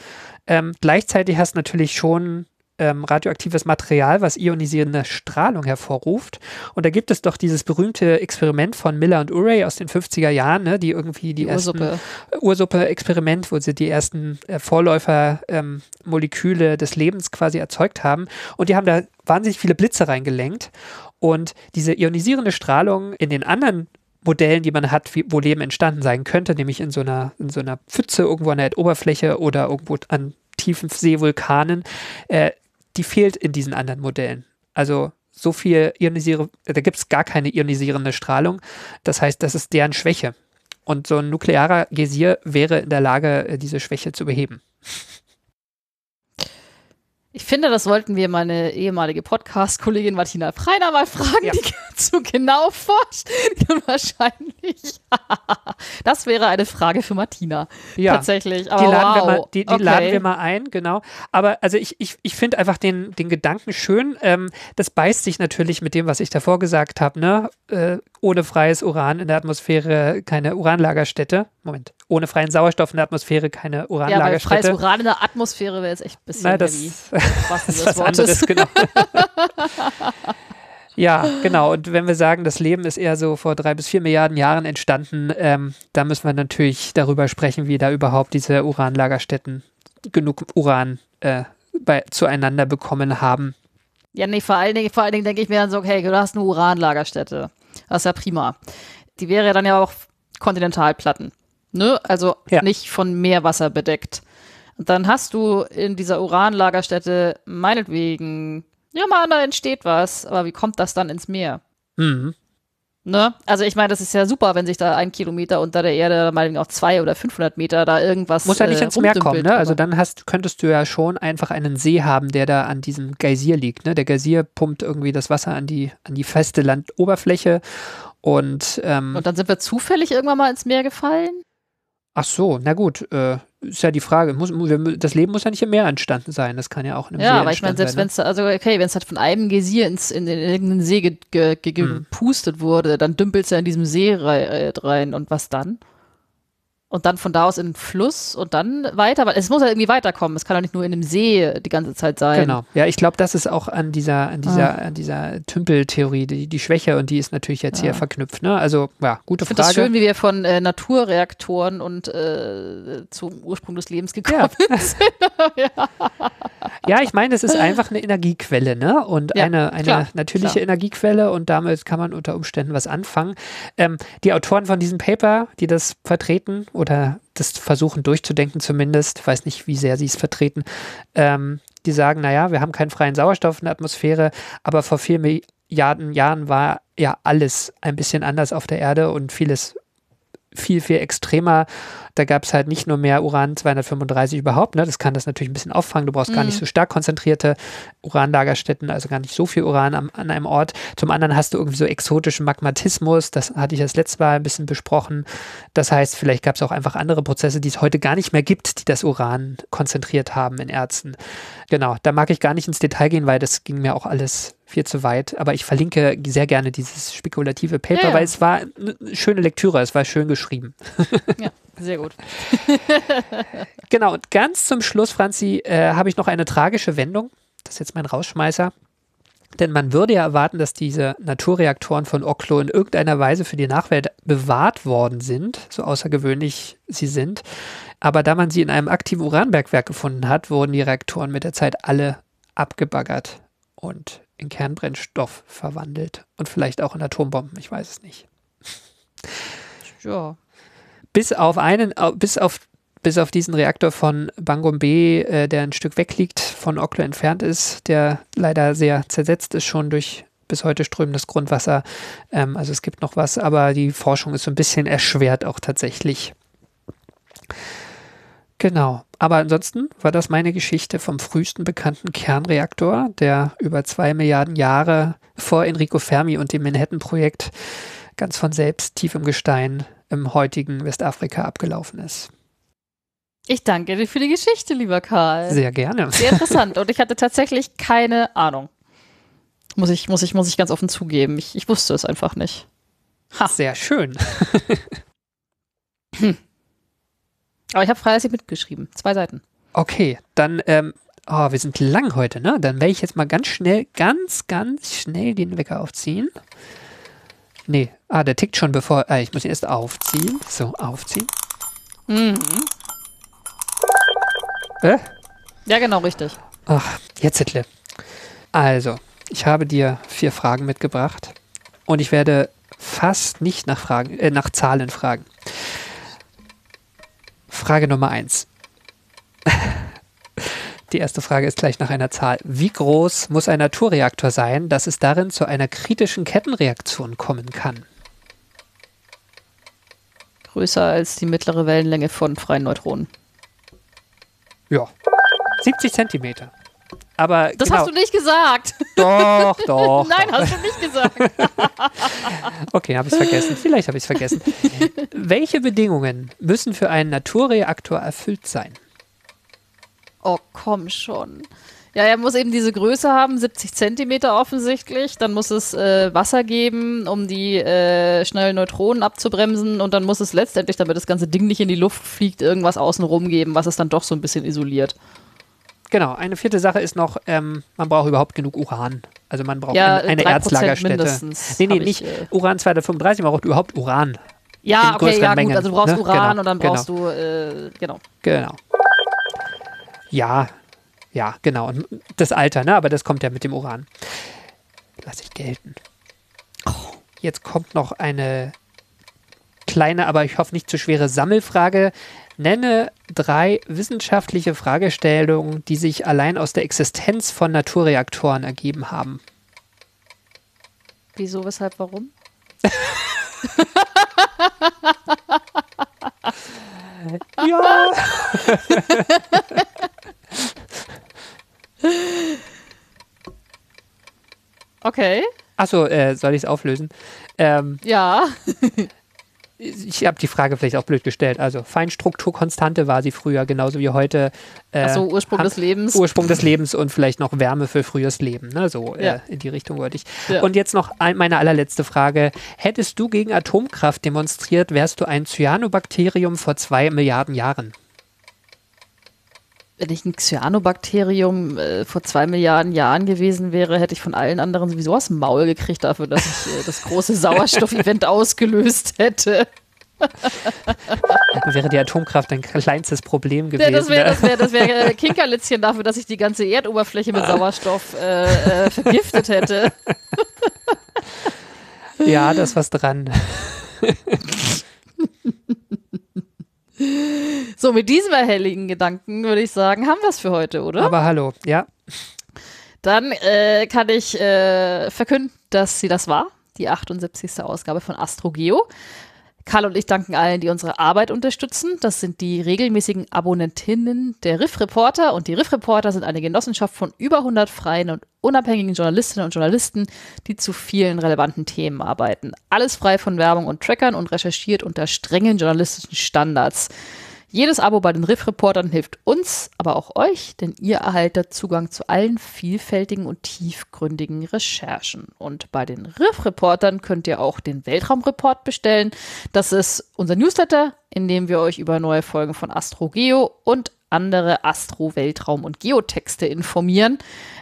Ähm, gleichzeitig hast du natürlich schon ähm, radioaktives Material, was ionisierende Strahlung hervorruft. Und da gibt es doch dieses berühmte Experiment von Miller und Urey aus den 50er Jahren, ne, die irgendwie die, Die Ursuppe. Ursuppe-Experiment, wo sie die ersten äh, Vorläufer-Moleküle des Lebens quasi erzeugt haben. Und die haben da wahnsinnig viele Blitze reingelenkt. Und diese ionisierende Strahlung in den anderen Modellen, die man hat, wie, wo Leben entstanden sein könnte, nämlich in so einer, in so einer Pfütze irgendwo an der Erdoberfläche oder irgendwo an tiefen Seevulkanen, äh, die fehlt in diesen anderen Modellen. Also so viel ionisiere, da gibt es gar keine ionisierende Strahlung. Das heißt, das ist deren Schwäche. Und so ein nuklearer Geysir wäre in der Lage, äh, diese Schwäche zu beheben. Ich finde, das sollten wir meine ehemalige Podcast-Kollegin Martina Freiner mal fragen, Ja. die zu genau forscht. Wahrscheinlich. das wäre eine Frage für Martina. Ja. Tatsächlich. Die, Aber laden, wow. wir mal, die, die okay. laden wir mal ein, genau. Aber also ich, ich, ich finde einfach den, den Gedanken schön. Ähm, das beißt sich natürlich mit dem, was ich davor gesagt habe. Ne? Äh, ohne freies Uran in der Atmosphäre keine Uranlagerstätte. Moment. Ohne freien Sauerstoff in der Atmosphäre keine Ja, weil freies Uranlagerstätte. Uran in der Atmosphäre wäre jetzt echt ein bisschen Nein, das, heavy. das Was ist des was Wortes. anderes, genau. ja, genau. Und wenn wir sagen, das Leben ist eher so vor drei bis vier Milliarden Jahren entstanden, ähm, da müssen wir natürlich darüber sprechen, wie da überhaupt diese Uranlagerstätten genug Uran äh, bei, zueinander bekommen haben. Ja, nee, vor allen Dingen, vor allen Dingen denke ich mir dann so, okay, du hast eine Uranlagerstätte. Das ist ja prima. Die wäre ja dann ja auch Kontinentalplatten. Ne? Also Ja. nicht von Meerwasser bedeckt. Und dann hast du in dieser Uranlagerstätte meinetwegen, ja, mal, da entsteht was, aber wie kommt das dann ins Meer? Mhm. Ne? Also ich meine, das ist ja super, wenn sich da ein Kilometer unter der Erde, meinetwegen auch zwei oder 500 Meter, da irgendwas Muss ja nicht äh, ins Meer kommen, ne? Also dann hast, könntest du ja schon einfach einen See haben, der da an diesem Geysir liegt. Ne? Der Geysir pumpt irgendwie das Wasser an die, an die feste Landoberfläche und, ähm, Und dann sind wir zufällig irgendwann mal ins Meer gefallen? Ach so, na gut, äh, ist ja die Frage. Muss, das Leben muss ja nicht im Meer entstanden sein. Das kann ja auch in einem See Ja, aber ich meine, selbst sein. wenn es, also okay, wenn es halt von einem Geysir ins, in, in irgendeinen See ge, ge, ge, Mhm. gepustet wurde, dann dümpelt es ja in diesem See äh, rein. Und was dann? Und dann von da aus in den Fluss und dann weiter, weil es muss ja irgendwie weiterkommen. Es kann doch nicht nur in einem See die ganze Zeit sein. Genau. Ja, ich glaube, das ist auch an dieser, an dieser, Ah. an dieser Tümpeltheorie die, die Schwäche und die ist natürlich jetzt hier Ja. verknüpft. Ne? Also, ja, gute Ich finde es Frage. schön, wie wir von äh, Naturreaktoren und äh, zum Ursprung des Lebens gekommen Ja. sind. Ja, ich meine, es ist einfach eine Energiequelle, ne? Und Ja, eine, eine klar, natürliche klar. Energiequelle und damit kann man unter Umständen was anfangen. Ähm, die Autoren von diesem Paper, die das vertreten oder das versuchen durchzudenken zumindest, weiß nicht, wie sehr sie es vertreten, ähm, die sagen, naja, wir haben keinen freien Sauerstoff in der Atmosphäre, aber vor vier Milliarden Jahren war ja alles ein bisschen anders auf der Erde und vieles viel, viel extremer. Da gab es halt nicht nur mehr Uran 235 überhaupt, ne? das kann das natürlich ein bisschen auffangen. Du brauchst gar Mhm. nicht so stark konzentrierte Uranlagerstätten, also gar nicht so viel Uran am, an einem Ort. Zum anderen hast du irgendwie so exotischen Magmatismus, das hatte ich das letzte Mal ein bisschen besprochen. Das heißt, vielleicht gab es auch einfach andere Prozesse, die es heute gar nicht mehr gibt, die das Uran konzentriert haben in Erzen. Genau, da mag ich gar nicht ins Detail gehen, weil das ging mir auch alles viel zu weit. Aber ich verlinke sehr gerne dieses spekulative Paper, Ja, ja. weil es war eine schöne Lektüre, es war schön geschrieben. ja, sehr gut. Genau, und ganz zum Schluss, Franzi, äh, habe ich noch eine tragische Wendung. Das ist jetzt mein Rausschmeißer. Denn man würde ja erwarten, dass diese Naturreaktoren von Oklo in irgendeiner Weise für die Nachwelt bewahrt worden sind, so außergewöhnlich sie sind. Aber da man sie in einem aktiven Uranbergwerk gefunden hat, wurden die Reaktoren mit der Zeit alle abgebaggert und in Kernbrennstoff verwandelt. Und vielleicht auch in Atombomben, ich weiß es nicht. Ja. bis auf einen, bis auf, bis auf diesen Reaktor von Bangom B, äh, der ein Stück weg liegt, von Oklo entfernt ist, der leider sehr zersetzt ist schon durch bis heute strömendes Grundwasser. Ähm, also es gibt noch was, aber die Forschung ist so ein bisschen erschwert auch tatsächlich. Genau. Aber ansonsten war das meine Geschichte vom frühesten bekannten Kernreaktor, der über zwei Milliarden Jahre vor Enrico Fermi und dem Manhattan-Projekt ganz von selbst tief im Gestein im heutigen Westafrika abgelaufen ist. Ich danke dir für die Geschichte, lieber Karl. Sehr gerne. Sehr interessant. Und ich hatte tatsächlich keine Ahnung. Muss ich, muss ich, muss ich ganz offen zugeben. Ich, ich wusste es einfach nicht. Ha. Sehr schön. Aber ich habe fleißig mitgeschrieben. Zwei Seiten. Okay, dann, ähm, oh, wir sind lang heute, ne? Dann werde ich jetzt mal ganz schnell, ganz, ganz schnell den Wecker aufziehen. Nee, ah, der tickt schon bevor, ah, ich muss ihn erst aufziehen. So, aufziehen. Mhm. Äh? Ja, genau, richtig. Ach, jetzt Hitler. Also, ich habe dir vier Fragen mitgebracht und ich werde fast nicht nach, Fragen, äh, nach Zahlen fragen. Frage Nummer eins. Die erste Frage ist gleich nach einer Zahl. Wie groß muss ein Naturreaktor sein, dass es darin zu einer kritischen Kettenreaktion kommen kann? Größer als die mittlere Wellenlänge von freien Neutronen. Ja, 70 Zentimeter. Aber Das genau, hast du nicht gesagt. doch, doch. Nein, doch. hast du nicht gesagt. Okay, habe ich es vergessen. Vielleicht habe ich es vergessen. Welche Bedingungen müssen für einen Naturreaktor erfüllt sein? Oh, komm schon. Ja, er muss eben diese Größe haben, 70 Zentimeter offensichtlich. Dann muss es äh, Wasser geben, um die äh, schnellen Neutronen abzubremsen. Und dann muss es letztendlich, damit das ganze Ding nicht in die Luft fliegt, irgendwas außenrum geben, was es dann doch so ein bisschen isoliert. Genau, eine vierte Sache ist noch, ähm, man braucht überhaupt genug Uran. Also man braucht Ja, eine, eine 3% Erzlagerstätte. mindestens Nee, nee, hab ich, nicht äh, Uran 235, man braucht überhaupt Uran. Ja, okay, ja, Mengen, gut. Also du brauchst ne? Uran Genau, und dann genau. brauchst du, äh, genau. Genau. Ja, ja, genau. Und das Alter, ne? Aber das kommt ja mit dem Uran. Lass ich gelten. Jetzt kommt noch eine kleine, aber ich hoffe nicht zu schwere Sammelfrage. Nenne drei wissenschaftliche Fragestellungen, die sich allein aus der Existenz von Naturreaktoren ergeben haben. Wieso, weshalb, warum? Ja. Okay. Achso, äh, soll ich es auflösen? Ähm, Ja. ich habe die Frage vielleicht auch blöd gestellt. Also Feinstrukturkonstante war sie früher, genauso wie heute. Äh, Achso, Ursprung des Lebens. Ursprung des Lebens und vielleicht noch Wärme für frühes Leben. Ne? So Ja. äh, in die Richtung wollte ich. Ja. Und jetzt noch ein, meine allerletzte Frage. Hättest du gegen Atomkraft demonstriert, wärst du ein Cyanobakterium vor zwei Milliarden Jahren? Wenn ich ein Cyanobakterium äh, vor zwei Milliarden Jahren gewesen wäre, hätte ich von allen anderen sowieso aus dem Maul gekriegt dafür, dass ich äh, das große Sauerstoff-Event ausgelöst hätte. Dann wäre die Atomkraft ein kleinstes Problem gewesen. Ja, das wäre ne? das wär, das wär, Kinkerlitzchen dafür, dass ich die ganze Erdoberfläche mit Sauerstoff äh, äh, vergiftet hätte. ja, da ist was dran. So, mit diesem erhelligen Gedanken würde ich sagen, haben wir es für heute, oder? Aber hallo, ja. Dann äh, kann ich äh, verkünden, dass sie das war, die 78. Ausgabe von AstroGeo. Karl und ich danken allen, die unsere Arbeit unterstützen. Das sind die regelmäßigen Abonnentinnen der Riff Reporter und die Riff Reporter sind eine Genossenschaft von über 100 freien und unabhängigen Journalistinnen und Journalisten, die zu vielen relevanten Themen arbeiten. Alles frei von Werbung und Trackern und recherchiert unter strengen journalistischen Standards. Jedes Abo bei den Riff-Reportern hilft uns, aber auch euch, denn ihr erhaltet Zugang zu allen vielfältigen und tiefgründigen Recherchen. Und bei den Riff-Reportern könnt ihr auch den Weltraumreport bestellen. Das ist unser Newsletter, in dem wir euch über neue Folgen von AstroGeo und andere Astro-, Weltraum- und Geotexte informieren,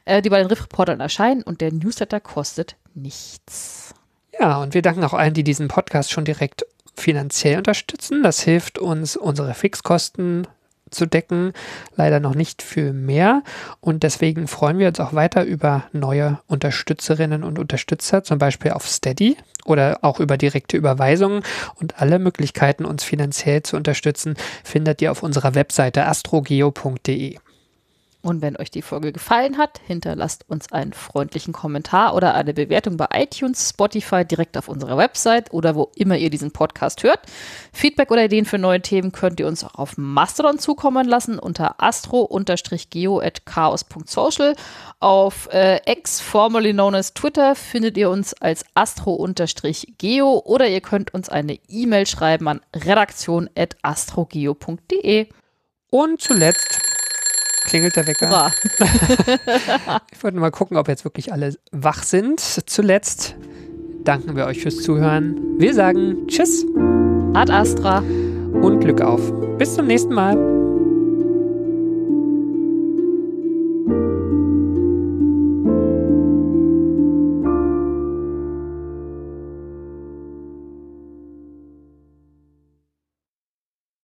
äh, die bei den Riff-Reportern erscheinen. Und der Newsletter kostet nichts. Ja, und wir danken auch allen, die diesen Podcast schon direkt finanziell unterstützen. Das hilft uns, unsere Fixkosten zu decken. Leider noch nicht für mehr. Und deswegen freuen wir uns auch weiter über neue Unterstützerinnen und Unterstützer, zum Beispiel auf Steady oder auch über direkte Überweisungen. Und alle Möglichkeiten, uns finanziell zu unterstützen, findet ihr auf unserer Webseite astrogeo.de. Und wenn euch die Folge gefallen hat, hinterlasst uns einen freundlichen Kommentar oder eine Bewertung bei iTunes, Spotify, direkt auf unserer Website oder wo immer ihr diesen Podcast hört. Feedback oder Ideen für neue Themen könnt ihr uns auch auf Mastodon zukommen lassen unter astro-geo.chaos.social. Auf äh, X, formerly known as Twitter, findet ihr uns als astro-geo oder ihr könnt uns eine E-Mail schreiben an redaktion.astrogeo.de. Und zuletzt klingelt der Wecker. Ich wollte mal gucken, ob jetzt wirklich alle wach sind. Zuletzt danken wir euch fürs Zuhören. Wir sagen Tschüss Ad Astra. und Glück auf. Bis zum nächsten Mal.